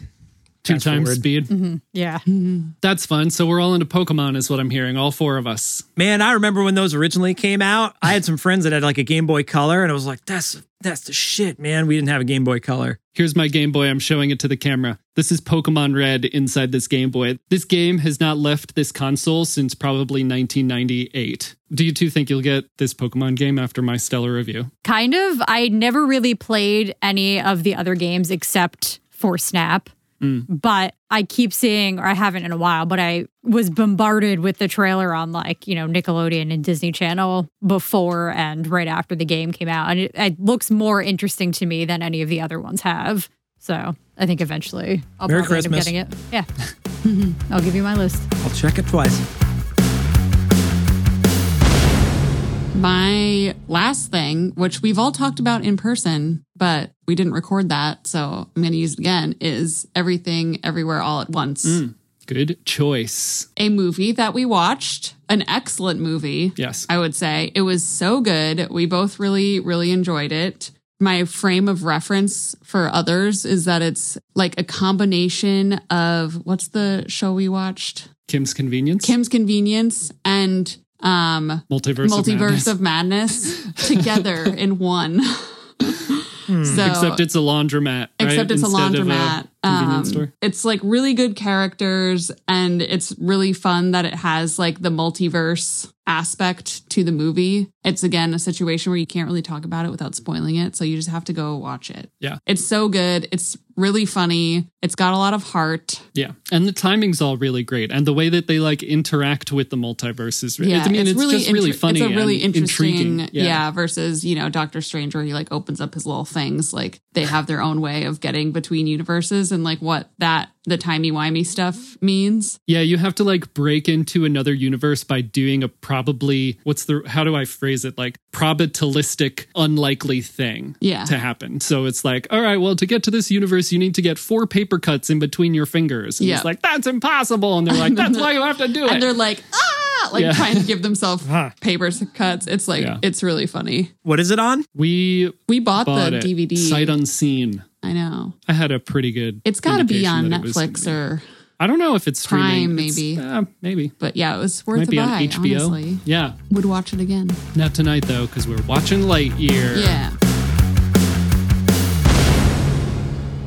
Two times forward. speed. Mm-hmm. Yeah. Mm-hmm. That's fun. So we're all into Pokemon is what I'm hearing. All four of us. Man, I remember when those originally came out. I had some friends that had like a Game Boy Color, and I was like, "That's that's the shit, man." We didn't have a Game Boy Color. Here's my Game Boy. I'm showing it to the camera. This is Pokemon Red inside this Game Boy. This game has not left this console since probably 1998. Do you two think you'll get this Pokemon game after my stellar review? Kind of. I never really played any of the other games except for Snap. Mm. But I keep seeing, or I haven't in a while, but I was bombarded with the trailer on like, you know, Nickelodeon and Disney Channel before and right after the game came out. And it, it looks more interesting to me than any of the other ones have. So I think eventually I'll Merry probably Christmas. end up getting it. Yeah. <laughs> I'll give you my list. I'll check it twice. My last thing, which we've all talked about in person, but we didn't record that, so I'm going to use it again, is Everything Everywhere All at Once. Mm, good choice. A movie that we watched, an excellent movie. Yes. I would say. It was so good. We both really, really enjoyed it. My frame of reference for others is that it's like a combination of what's the show we watched? Kim's Convenience. Kim's Convenience and um Multiverse, Multiverse of Madness. of Madness <laughs> together in one. So Except it's a laundromat. Right? except it's Instead a laundromat. Convenience Um, store. It's like really good characters, and it's really fun that it has like the multiverse aspect to the movie. It's again a situation where you can't really talk about it without spoiling it, so you just have to go watch it. Yeah. It's so good. It's really funny. It's got a lot of heart. Yeah, and the timing's all really great, and the way that they like interact with the multiverse is. Re- Yeah, I mean, it's, just really inter- funny. It's a really interesting, intriguing. yeah. Versus you know Doctor Strange, where he like opens up his little things. Like they have their own way of getting between universes, and like what that the timey wimey stuff means. Yeah, you have to like break into another universe by doing a probably what's the how do I phrase it like probabilistic unlikely thing Yeah. to happen. So it's like, all right, well, to get to this universe, you need to get four paper cuts in between your fingers. And Yeah. it's like that's impossible, and they're like, <laughs> that's why you have to do it. and they're like ah like Yeah. trying to give themselves <laughs> Huh. paper cuts it's like Yeah. it's really funny What is it on? We we bought, bought the it dvd sight unseen. I know I had a pretty good. it's got to be on that it was netflix or I don't know if it's streaming. Prime, It's- maybe. uh, maybe. but yeah it was worth Might a be buy on HBO. honestly Yeah, would watch it again not tonight though, because we're watching Lightyear. yeah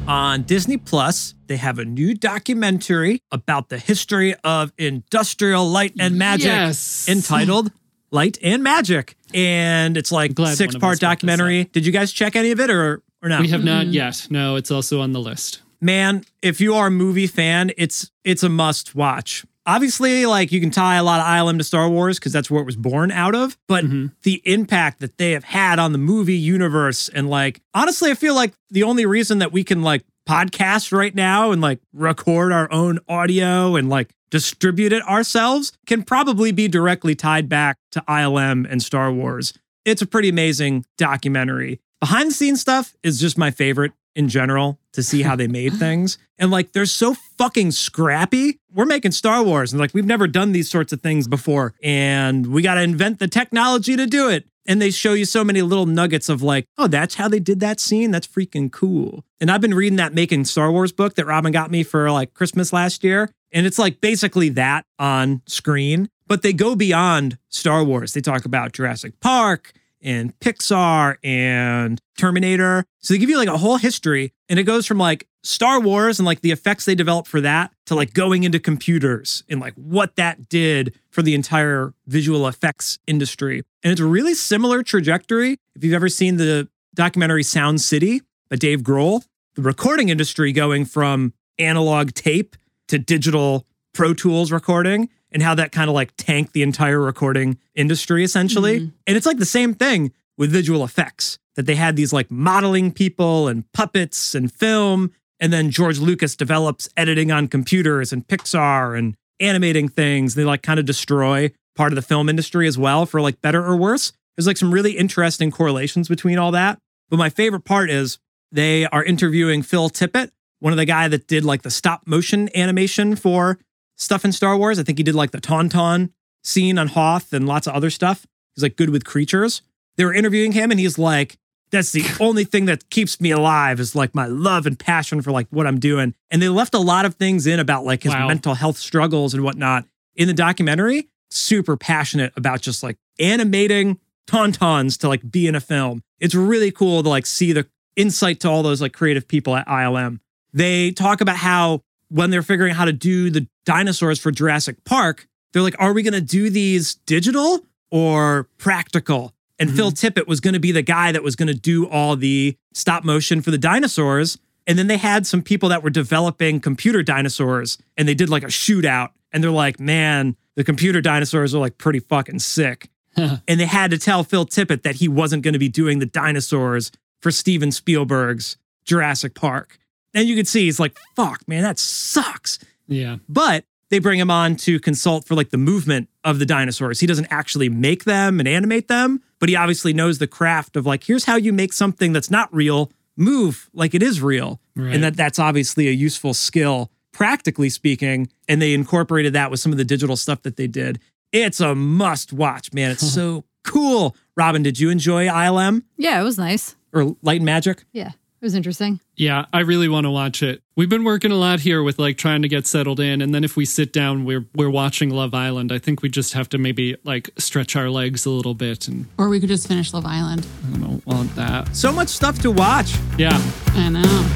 On Disney Plus, they have a new documentary about the history of industrial light and magic Yes. entitled Light and Magic. And it's like glad one of six part documentary. Did you guys check any of it or or not? We have not Mm-hmm. yet. No, it's also on the list. man, if you are a movie fan, it's it's a must watch. Obviously, like you can tie a lot of ILM to Star Wars because that's where it was born out of, but the impact that they have had on the movie universe and like honestly, I feel like the only reason that we can like podcast right now and like record our own audio and like distribute it ourselves can probably be directly tied back to ILM and Star Wars. It's a pretty amazing documentary. Behind the scenes stuff is just my favorite in general to see how they <laughs> made things. And like they're so fucking scrappy. We're making Star Wars and like we've never done these sorts of things before. And we got to invent the technology to do it. And they show you so many little nuggets of like, oh, that's how they did that scene. That's freaking cool. And I've been reading that Making Star Wars book that Robin got me for like Christmas last year. And it's like basically that on screen, but they go beyond Star Wars. They talk about Jurassic Park and Pixar and Terminator. So they give you like a whole history and it goes from like Star Wars and like the effects they developed for that to like going into computers and like what that did for the entire visual effects industry. And it's a really similar trajectory. If you've ever seen the documentary Sound City by Dave Grohl, the recording industry going from analog tape to digital Pro Tools recording and how that kind of like tanked the entire recording industry essentially. Mm-hmm. And it's like the same thing with visual effects that they had these like modeling people and puppets and film. And then George Lucas develops editing on computers and Pixar and animating things. They like kind of destroy part of the film industry as well for like better or worse. There's like some really interesting correlations between all that. But my favorite part is they are interviewing Phil Tippett, one of the guy that did like the stop motion animation for stuff in Star Wars. I think he did like the Tauntaun scene on Hoth and lots of other stuff. He's like good with creatures. They were interviewing him and he's like, that's the <laughs> only thing that keeps me alive is like my love and passion for like what I'm doing. And they left a lot of things in about like his Wow. mental health struggles and whatnot in the documentary. Super passionate about just like animating tauntauns to like be in a film. It's really cool to like see the insight to all those like creative people at ILM. They talk about how when they're figuring out how to do the dinosaurs for Jurassic Park, they're like, are we going to do these digital or practical? And mm-hmm. Phil Tippett was going to be the guy that was going to do all the stop motion for the dinosaurs. And then they had some people that were developing computer dinosaurs and they did like a shootout. And they're like, man, the computer dinosaurs are like pretty fucking sick. <laughs> and they had to tell Phil Tippett that he wasn't going to be doing the dinosaurs for Steven Spielberg's Jurassic Park. And you can see he's like, fuck, man, that sucks. Yeah. But they bring him on to consult for like the movement of the dinosaurs. He doesn't actually make them and animate them, but he obviously knows the craft of like, here's how you make something that's not real move like it is real. Right. And that that's obviously a useful skill, practically speaking. And they incorporated that with some of the digital stuff that they did. It's a must watch, man. It's <laughs> so cool. Robin, did you enjoy ILM Yeah, it was nice. or Light and Magic? Yeah. It was interesting. Yeah, I really want to watch it. We've been working a lot here with like trying to get settled in, and then if we sit down, we're we're watching Love Island. I think we just have to maybe like stretch our legs a little bit, and Or we could just finish Love Island. I don't want that. So much stuff to watch. Yeah, I know.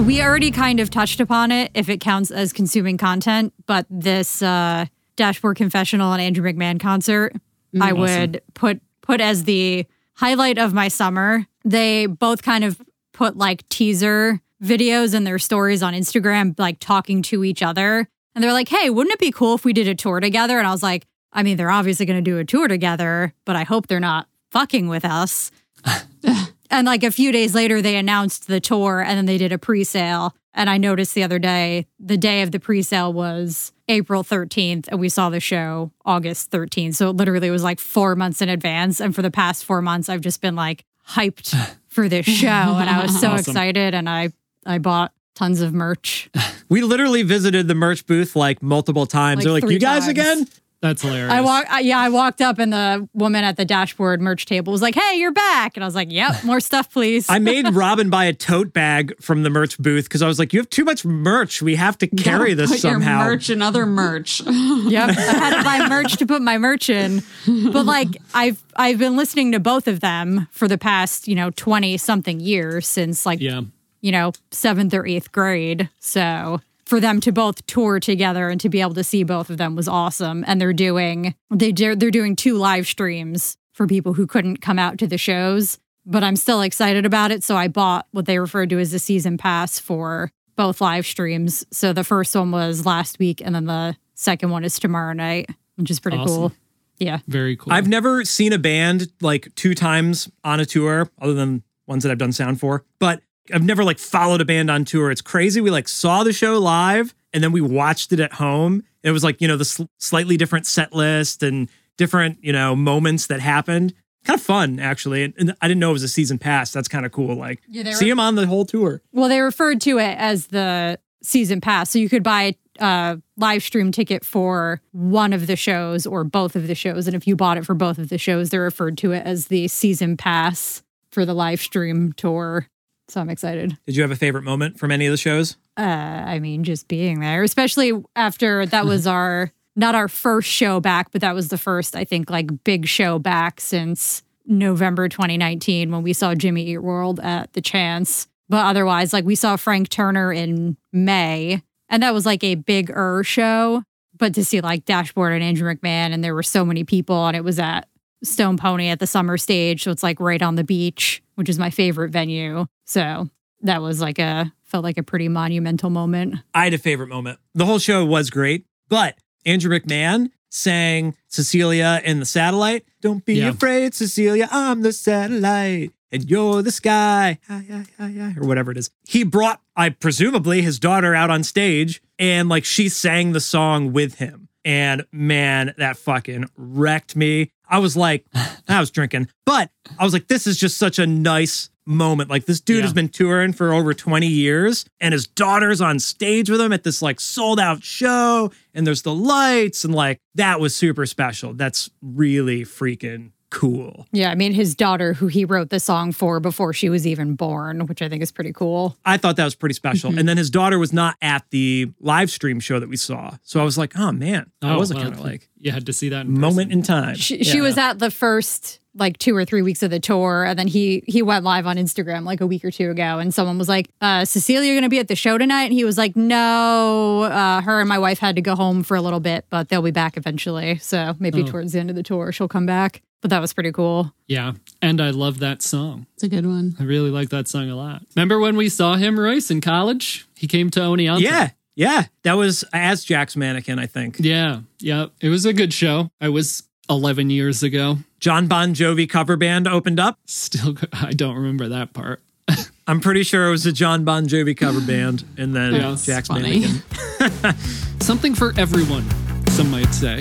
We already kind of touched upon it if it counts as consuming content, but this uh, Dashboard Confessional and Andrew McMahon concert, I would put put as the highlight of my summer. They both kind of put like teaser videos and their stories on Instagram, like talking to each other. And they're like, hey, wouldn't it be cool if we did a tour together? And I was like, I mean, they're obviously going to do a tour together, but I hope they're not fucking with us. <laughs> and like a few days later, they announced the tour and then they did a pre sale. And I noticed the other day, the day of the pre sale was April 13th, and we saw the show August 13th. So it literally was like four months in advance. And for the past four months, I've just been like hyped <sighs> for this show. And I was so Awesome. excited. And I, I bought tons of merch. <laughs> We literally visited the merch booth like multiple times. Like They're like, "You guys times. again?" That's hilarious. I walk, I, yeah, I walked up and the woman at the dashboard merch table was like, "Hey, you're back," and I was like, "Yep, <laughs> more stuff, please." I made <laughs> Robin buy a tote bag from the merch booth because I was like, "You have too much merch. We have to carry Gotta this somehow." Merch and other merch. <laughs> yep, I had to buy merch to put my merch in, but like I've I've been listening to both of them for the past you know twenty something years since like yeah, you know seventh or eighth grade. So for them to both tour together and to be able to see both of them was awesome. And they're doing they do, they're doing two live streams for people who couldn't come out to the shows. But I'm still excited about it, so I bought what they referred to as the season pass for both live streams. So the first one was last week, and then the second one is tomorrow night, which is pretty cool. Yeah. very cool. I've never seen a band like two times on a tour, other than ones that I've done sound for. But I've never like followed a band on tour. It's crazy. We like saw the show live and then we watched it at home. It was like, you know, the sl- slightly different set list and different, you know, moments that happened. Kind of fun, actually. And, and I didn't know it was a season pass. That's kind of cool. Like, Yeah, they see him on the whole tour. Well, they referred to it as the season pass. So you could buy a live stream ticket for one of the shows or both of the shows. And if you bought it for both of the shows, they referred to it as the season pass for the live stream tour. So I'm excited. Did you have a favorite moment from any of the shows? Uh, I mean, just being there, especially after that was our <laughs> not our first show back, but that was the first, I think, like big show back since November 2019 when we saw Jimmy Eat World at the Chance. But otherwise, like we saw Frank Turner in May, and that was like a big er show. But to see like Dashboard and Andrew McMahon, and there were so many people, and it was at Stone Pony at the summer stage. So it's like right on the beach, which is my favorite venue. So that was like a felt like a pretty monumental moment. I had a favorite moment. The whole show was great, but Andrew McMahon sang Cecilia and the satellite. Don't be Yeah. afraid, Cecilia. I'm the satellite. And you're the sky, or whatever it is. He brought, I presumably, his daughter out on stage, and like she sang the song with him. And man, that fucking wrecked me. I was like, <laughs> I was drinking, but I was like, this is just such a nice moment. Like this dude Yeah. has been touring for over 20 years and his daughter's on stage with him at this like sold out show and there's the lights and like that was super special. That's really freaking cool. Yeah, I mean his daughter, who he wrote the song for before she was even born, which I think is pretty cool. I thought that was pretty special. Mm-hmm. And then his daughter was not at the live stream show that we saw. So I was like, oh man, that Oh, was a well, kind of like you had to see that in moment in time. She, she was at the first like two or three weeks of the tour, and then he he went live on Instagram like a week or two ago, and someone was like, uh, "Cecilia, you're gonna be at the show tonight," and he was like, "No, uh, her and my wife had to go home for a little bit, but they'll be back eventually. So maybe Oh. towards the end of the tour, she'll come back." But that was pretty cool. Yeah, and I love that song. It's a good one. I really like that song a lot. Remember when we saw him, Royce, in college? He came to Oneonta. Yeah. Yeah. That was as Jack's mannequin, I think. Yeah, yeah. It was a good show. I was 11 years ago. Jon Bon Jovi cover band opened up. Still, <laughs> I don't remember that part. <laughs> I'm pretty sure it was a Jon Bon Jovi cover band, and then Yeah, Jack's funny. mannequin. <laughs> Something for everyone, some might say.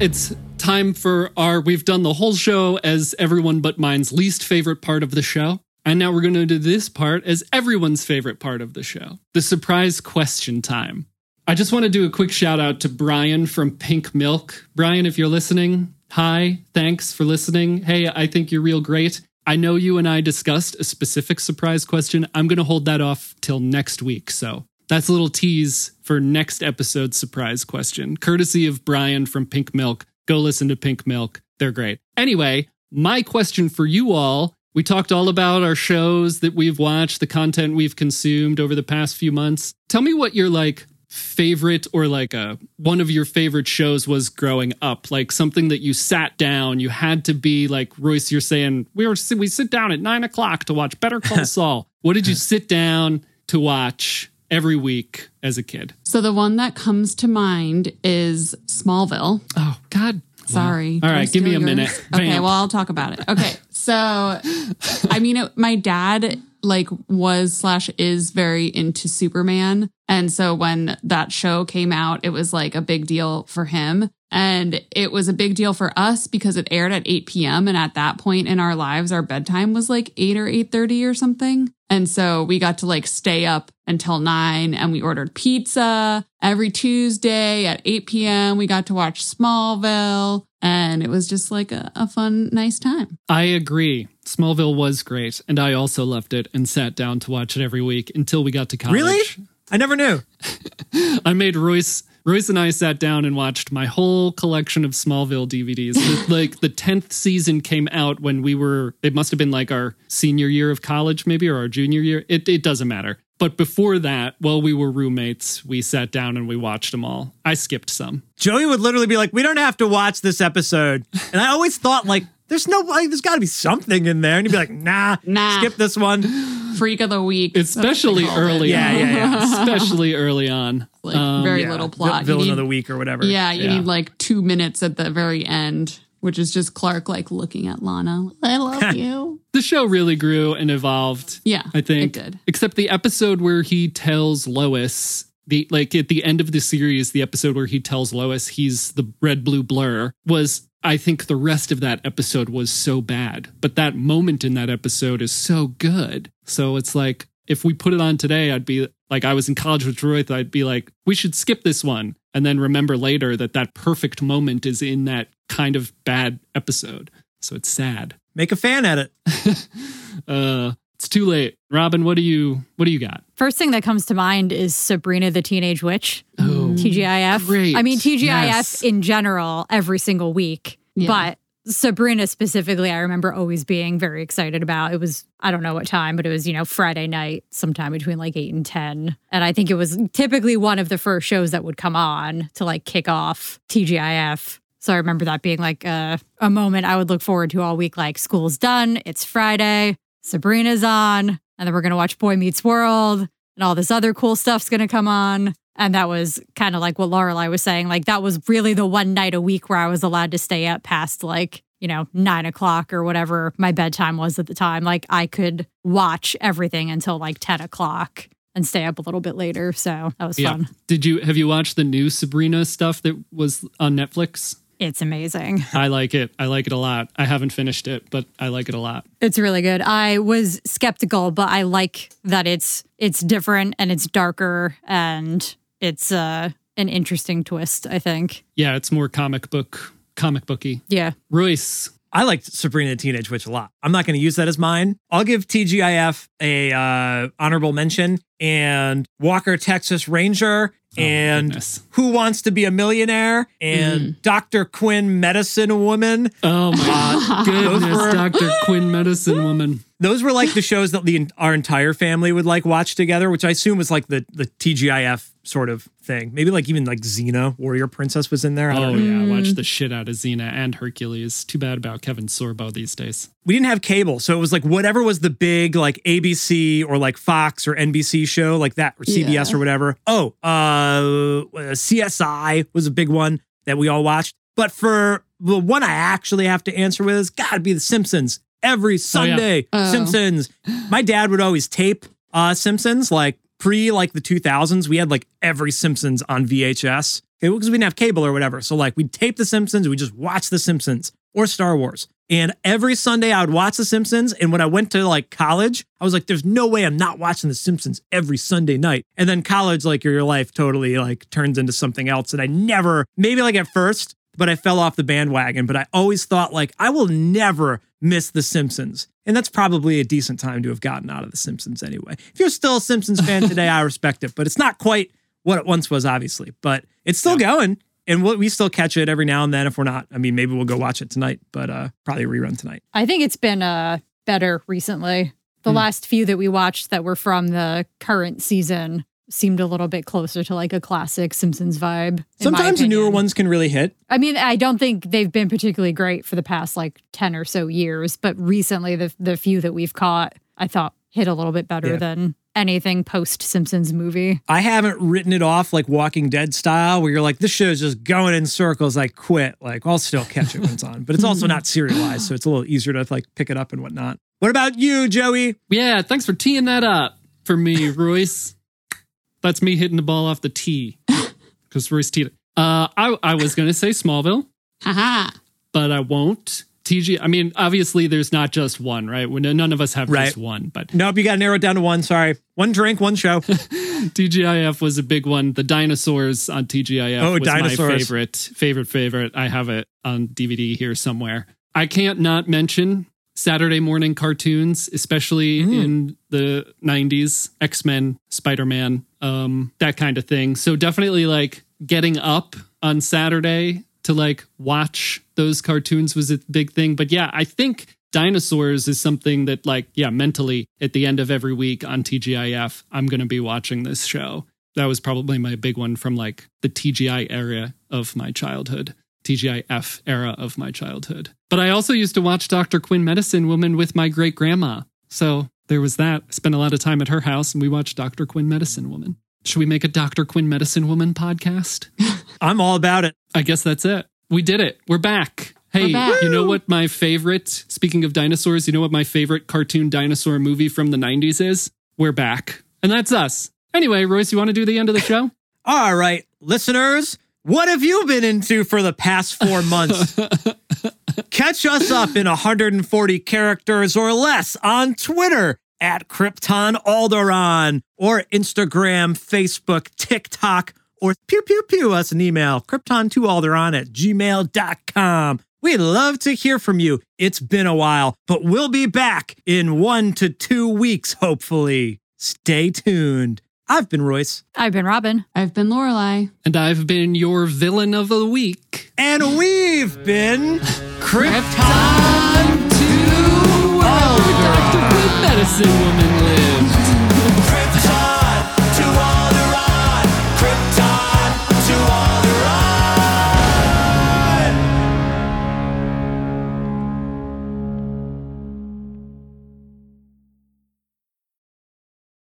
It's time for our. We've done the whole show as everyone but mine's least favorite part of the show. And now we're going to do this part as everyone's favorite part of the show the surprise question time. I just want to do a quick shout out to Brian from Pink Milk. Brian, if you're listening, Hi, thanks for listening. Hey, I think you're real great. I know you and I discussed a specific surprise question. I'm going to hold that off till next week. So that's a little tease for next episode's surprise question, courtesy of Brian from Pink Milk. Go listen to Pink Milk. They're great. Anyway, my question for you all we talked all about our shows that we've watched, the content we've consumed over the past few months. Tell me what your like favorite or like a one of your favorite shows was growing up, like something that you sat down, you had to be like Royce. You're saying we were we sit down at nine o'clock to watch Better Call <laughs> Saul. What did you sit down to watch every week as a kid? So the one that comes to mind is Smallville. Oh God. Sorry. Wow. All right, give me a yours? minute. Okay, well, I'll talk about it. Okay, so I mean, it, my dad like was slash is very into Superman, and so when that show came out, it was like a big deal for him. And it was a big deal for us because it aired at 8 p.m. And at that point in our lives, our bedtime was like 8 or 8.30 or something. And so we got to like stay up until 9 and we ordered pizza every Tuesday at 8 p.m. We got to watch Smallville and it was just like a, a fun, nice time. I agree. Smallville was great, and I also loved it and sat down to watch it every week until we got to college. Really? I never knew. <laughs> I made Royce. Royce and I sat down and watched my whole collection of Smallville DVDs. The- <laughs> like the tenth season came out when we were. It must have been like our senior year of college, maybe, or our junior year. It it doesn't matter. But before that, while we were roommates, we sat down and we watched them all. I skipped some. Joey would literally be like, "We don't have to watch this episode," and I always thought like, "There's no, like, there's got to be something in there," and you'd be like, "Nah, <laughs> Nah. skip this one." Freak of the week. That's what they Especially called it. early Yeah, on. yeah, yeah. <laughs> Especially early on. Like Um, very Yeah, little vi- plot. You villain need- of the week or whatever. Yeah, you Yeah. need like two minutes at the very end, which is just Clark like looking at Lana. I love <laughs> you. the show really grew and evolved. Yeah, I think it did. Except the episode where he tells Lois the like at the end of the series, the episode where he tells Lois he's the red blue blur was I think the rest of that episode was so bad. But that moment in that episode is so good. So it's like if we put it on today, I'd be like I was in college with Royce, I'd be like, we should skip this one. And then remember later that that perfect moment is in that kind of bad episode. So it's sad. Make a fan edit. <laughs> Uh, it's too late. Robin, what do you what do you got? First thing that comes to mind is Sabrina the Teenage Witch. Oh, TGIF. Great. I mean, TGIF Yes. in general every single week, Yeah. but Sabrina specifically, I remember always being very excited about. It was, I don't know what time, but it was, you know, Friday night, sometime between like eight and 10. And I think it was typically one of the first shows that would come on to like kick off TGIF. So I remember that being like a, a moment I would look forward to all week. Like, school's done, it's Friday, Sabrina's on, and then we're going to watch Boy Meets World, and all this other cool stuff's going to come on. And that was kind of like what Lorelai was saying. Like, that was really the one night a week where I was allowed to stay up past like, you know, nine o'clock or whatever my bedtime was at the time. Like, I could watch everything until like 10 o'clock and stay up a little bit later. So that was Yeah. fun. Did you have you watched the new Sabrina stuff that was on Netflix? It's amazing. <laughs> I like it. I like it a lot. I haven't finished it, but I like it a lot. It's really good. I was skeptical, but I like that it's it's different and it's darker and it's uh an interesting twist, I think. Yeah, it's more comic book comic booky. Yeah. Royce. I liked Sabrina the Teenage Witch a lot. I'm not going to use that as mine. I'll give TGIF a uh, honorable mention and Walker Texas Ranger and goodness. Who Wants to Be a Millionaire and Dr. Quinn Medicine Woman. Oh my goodness, were- Dr. Quinn Medicine Woman. Those were like the shows that the our entire family would like watch together, which I assume was like the the TGIF sort of thing. Maybe like even like Xena, Warrior Princess was in there. I Oh know. yeah, watch the shit out of Xena and Hercules. Too bad about Kevin Sorbo these days. we didn't have cable, so it was like whatever was the big like ABC or like Fox or NBC show like that or CBS Yeah. or whatever. Oh, uh CSI was a big one that we all watched. But for the one I actually have to answer with is got to be The Simpsons. Every Sunday, Oh. Simpsons. My dad would always tape uh Simpsons like pre like the 2000s. We had like every Simpsons on VHS because we didn't have cable or whatever. So like we'd tape The Simpsons, we just watch The Simpsons or Star Wars. And every Sunday I would watch The Simpsons. And when I went to like college, I was like, there's no way I'm not watching The Simpsons every Sunday night. And then college, like your life totally like turns into something else. And I never, maybe like at first, but I fell off the bandwagon. But I always thought, like, I will never miss The Simpsons. And that's probably a decent time to have gotten out of The Simpsons anyway. If you're still a Simpsons fan <laughs> today, I respect it, but it's not quite what it once was, obviously. But it's still going. And we'll, we still catch it every now and then if we're not. I mean, maybe we'll go watch it tonight, but uh, probably a rerun tonight. I think it's been uh, better recently. The Hmm. last few that we watched that were from the current season seemed a little bit closer to like a classic Simpsons vibe. Sometimes the newer ones can really hit. I mean, I don't think they've been particularly great for the past like 10 or so years, but recently the the few that we've caught, I thought hit a little bit better Yeah. than anything post Simpsons movie. I haven't written it off like Walking Dead style, where you're like, this show's just going in circles. I quit. Like, I'll still catch it when it's on, but it's also <laughs> not serialized, so it's a little easier to like pick it up and whatnot. What about you, Joey? Yeah, thanks for teeing that up for me, Royce. That's me hitting the ball off the tee <laughs> because Royce teed it. Uh, I, I was going to say Smallville, Haha. but I won't. TG, I mean, obviously there's not just one, right? When none of us have Right. just one, but Nope, you got to narrow it down to one. Sorry, one drink, one show. <laughs> TGIF was a big one. The dinosaurs on TGIF Oh, was my dinosaurs. favorite, favorite, favorite. I have it on DVD here somewhere. I can't not mention Saturday morning cartoons, especially Mm. in the 90s, X Men, Spider Man, um, that kind of thing. So definitely like getting up on Saturday to like watch those cartoons was a big thing. But yeah, I think dinosaurs is something that like yeah mentally at the end of every week on tgif i'm going to be watching this show that was probably my big one from like the tgi era of my childhood tgif era of my childhood but i also used to watch dr quinn medicine woman with my great grandma so there was that I spent a lot of time at her house and we watched dr quinn medicine woman should we make a dr quinn medicine woman podcast <laughs> I'm all about it. I guess that's it. We did it. We're back. Hey, We're back. you know what my favorite, speaking of dinosaurs, you know what my favorite cartoon dinosaur movie from the 90s is? We're back. And that's us. Anyway, Royce, you want to do the end of the show? <laughs> All right, listeners, what have you been into for the past four months? <laughs> Catch us up in 140 characters or less on Twitter at Krypton Alderaan or Instagram, Facebook, TikTok, or pew pew pew us an email, krypton2alderon at gmail.com. We'd love to hear from you. It's been a while, but we'll be back in one to two weeks, hopefully. Stay tuned. I've been Royce. I've been Robin. I've been Lorelai. And I've been your villain of the week. And we've been Krypton to World. Dr. Quinn Medicine Woman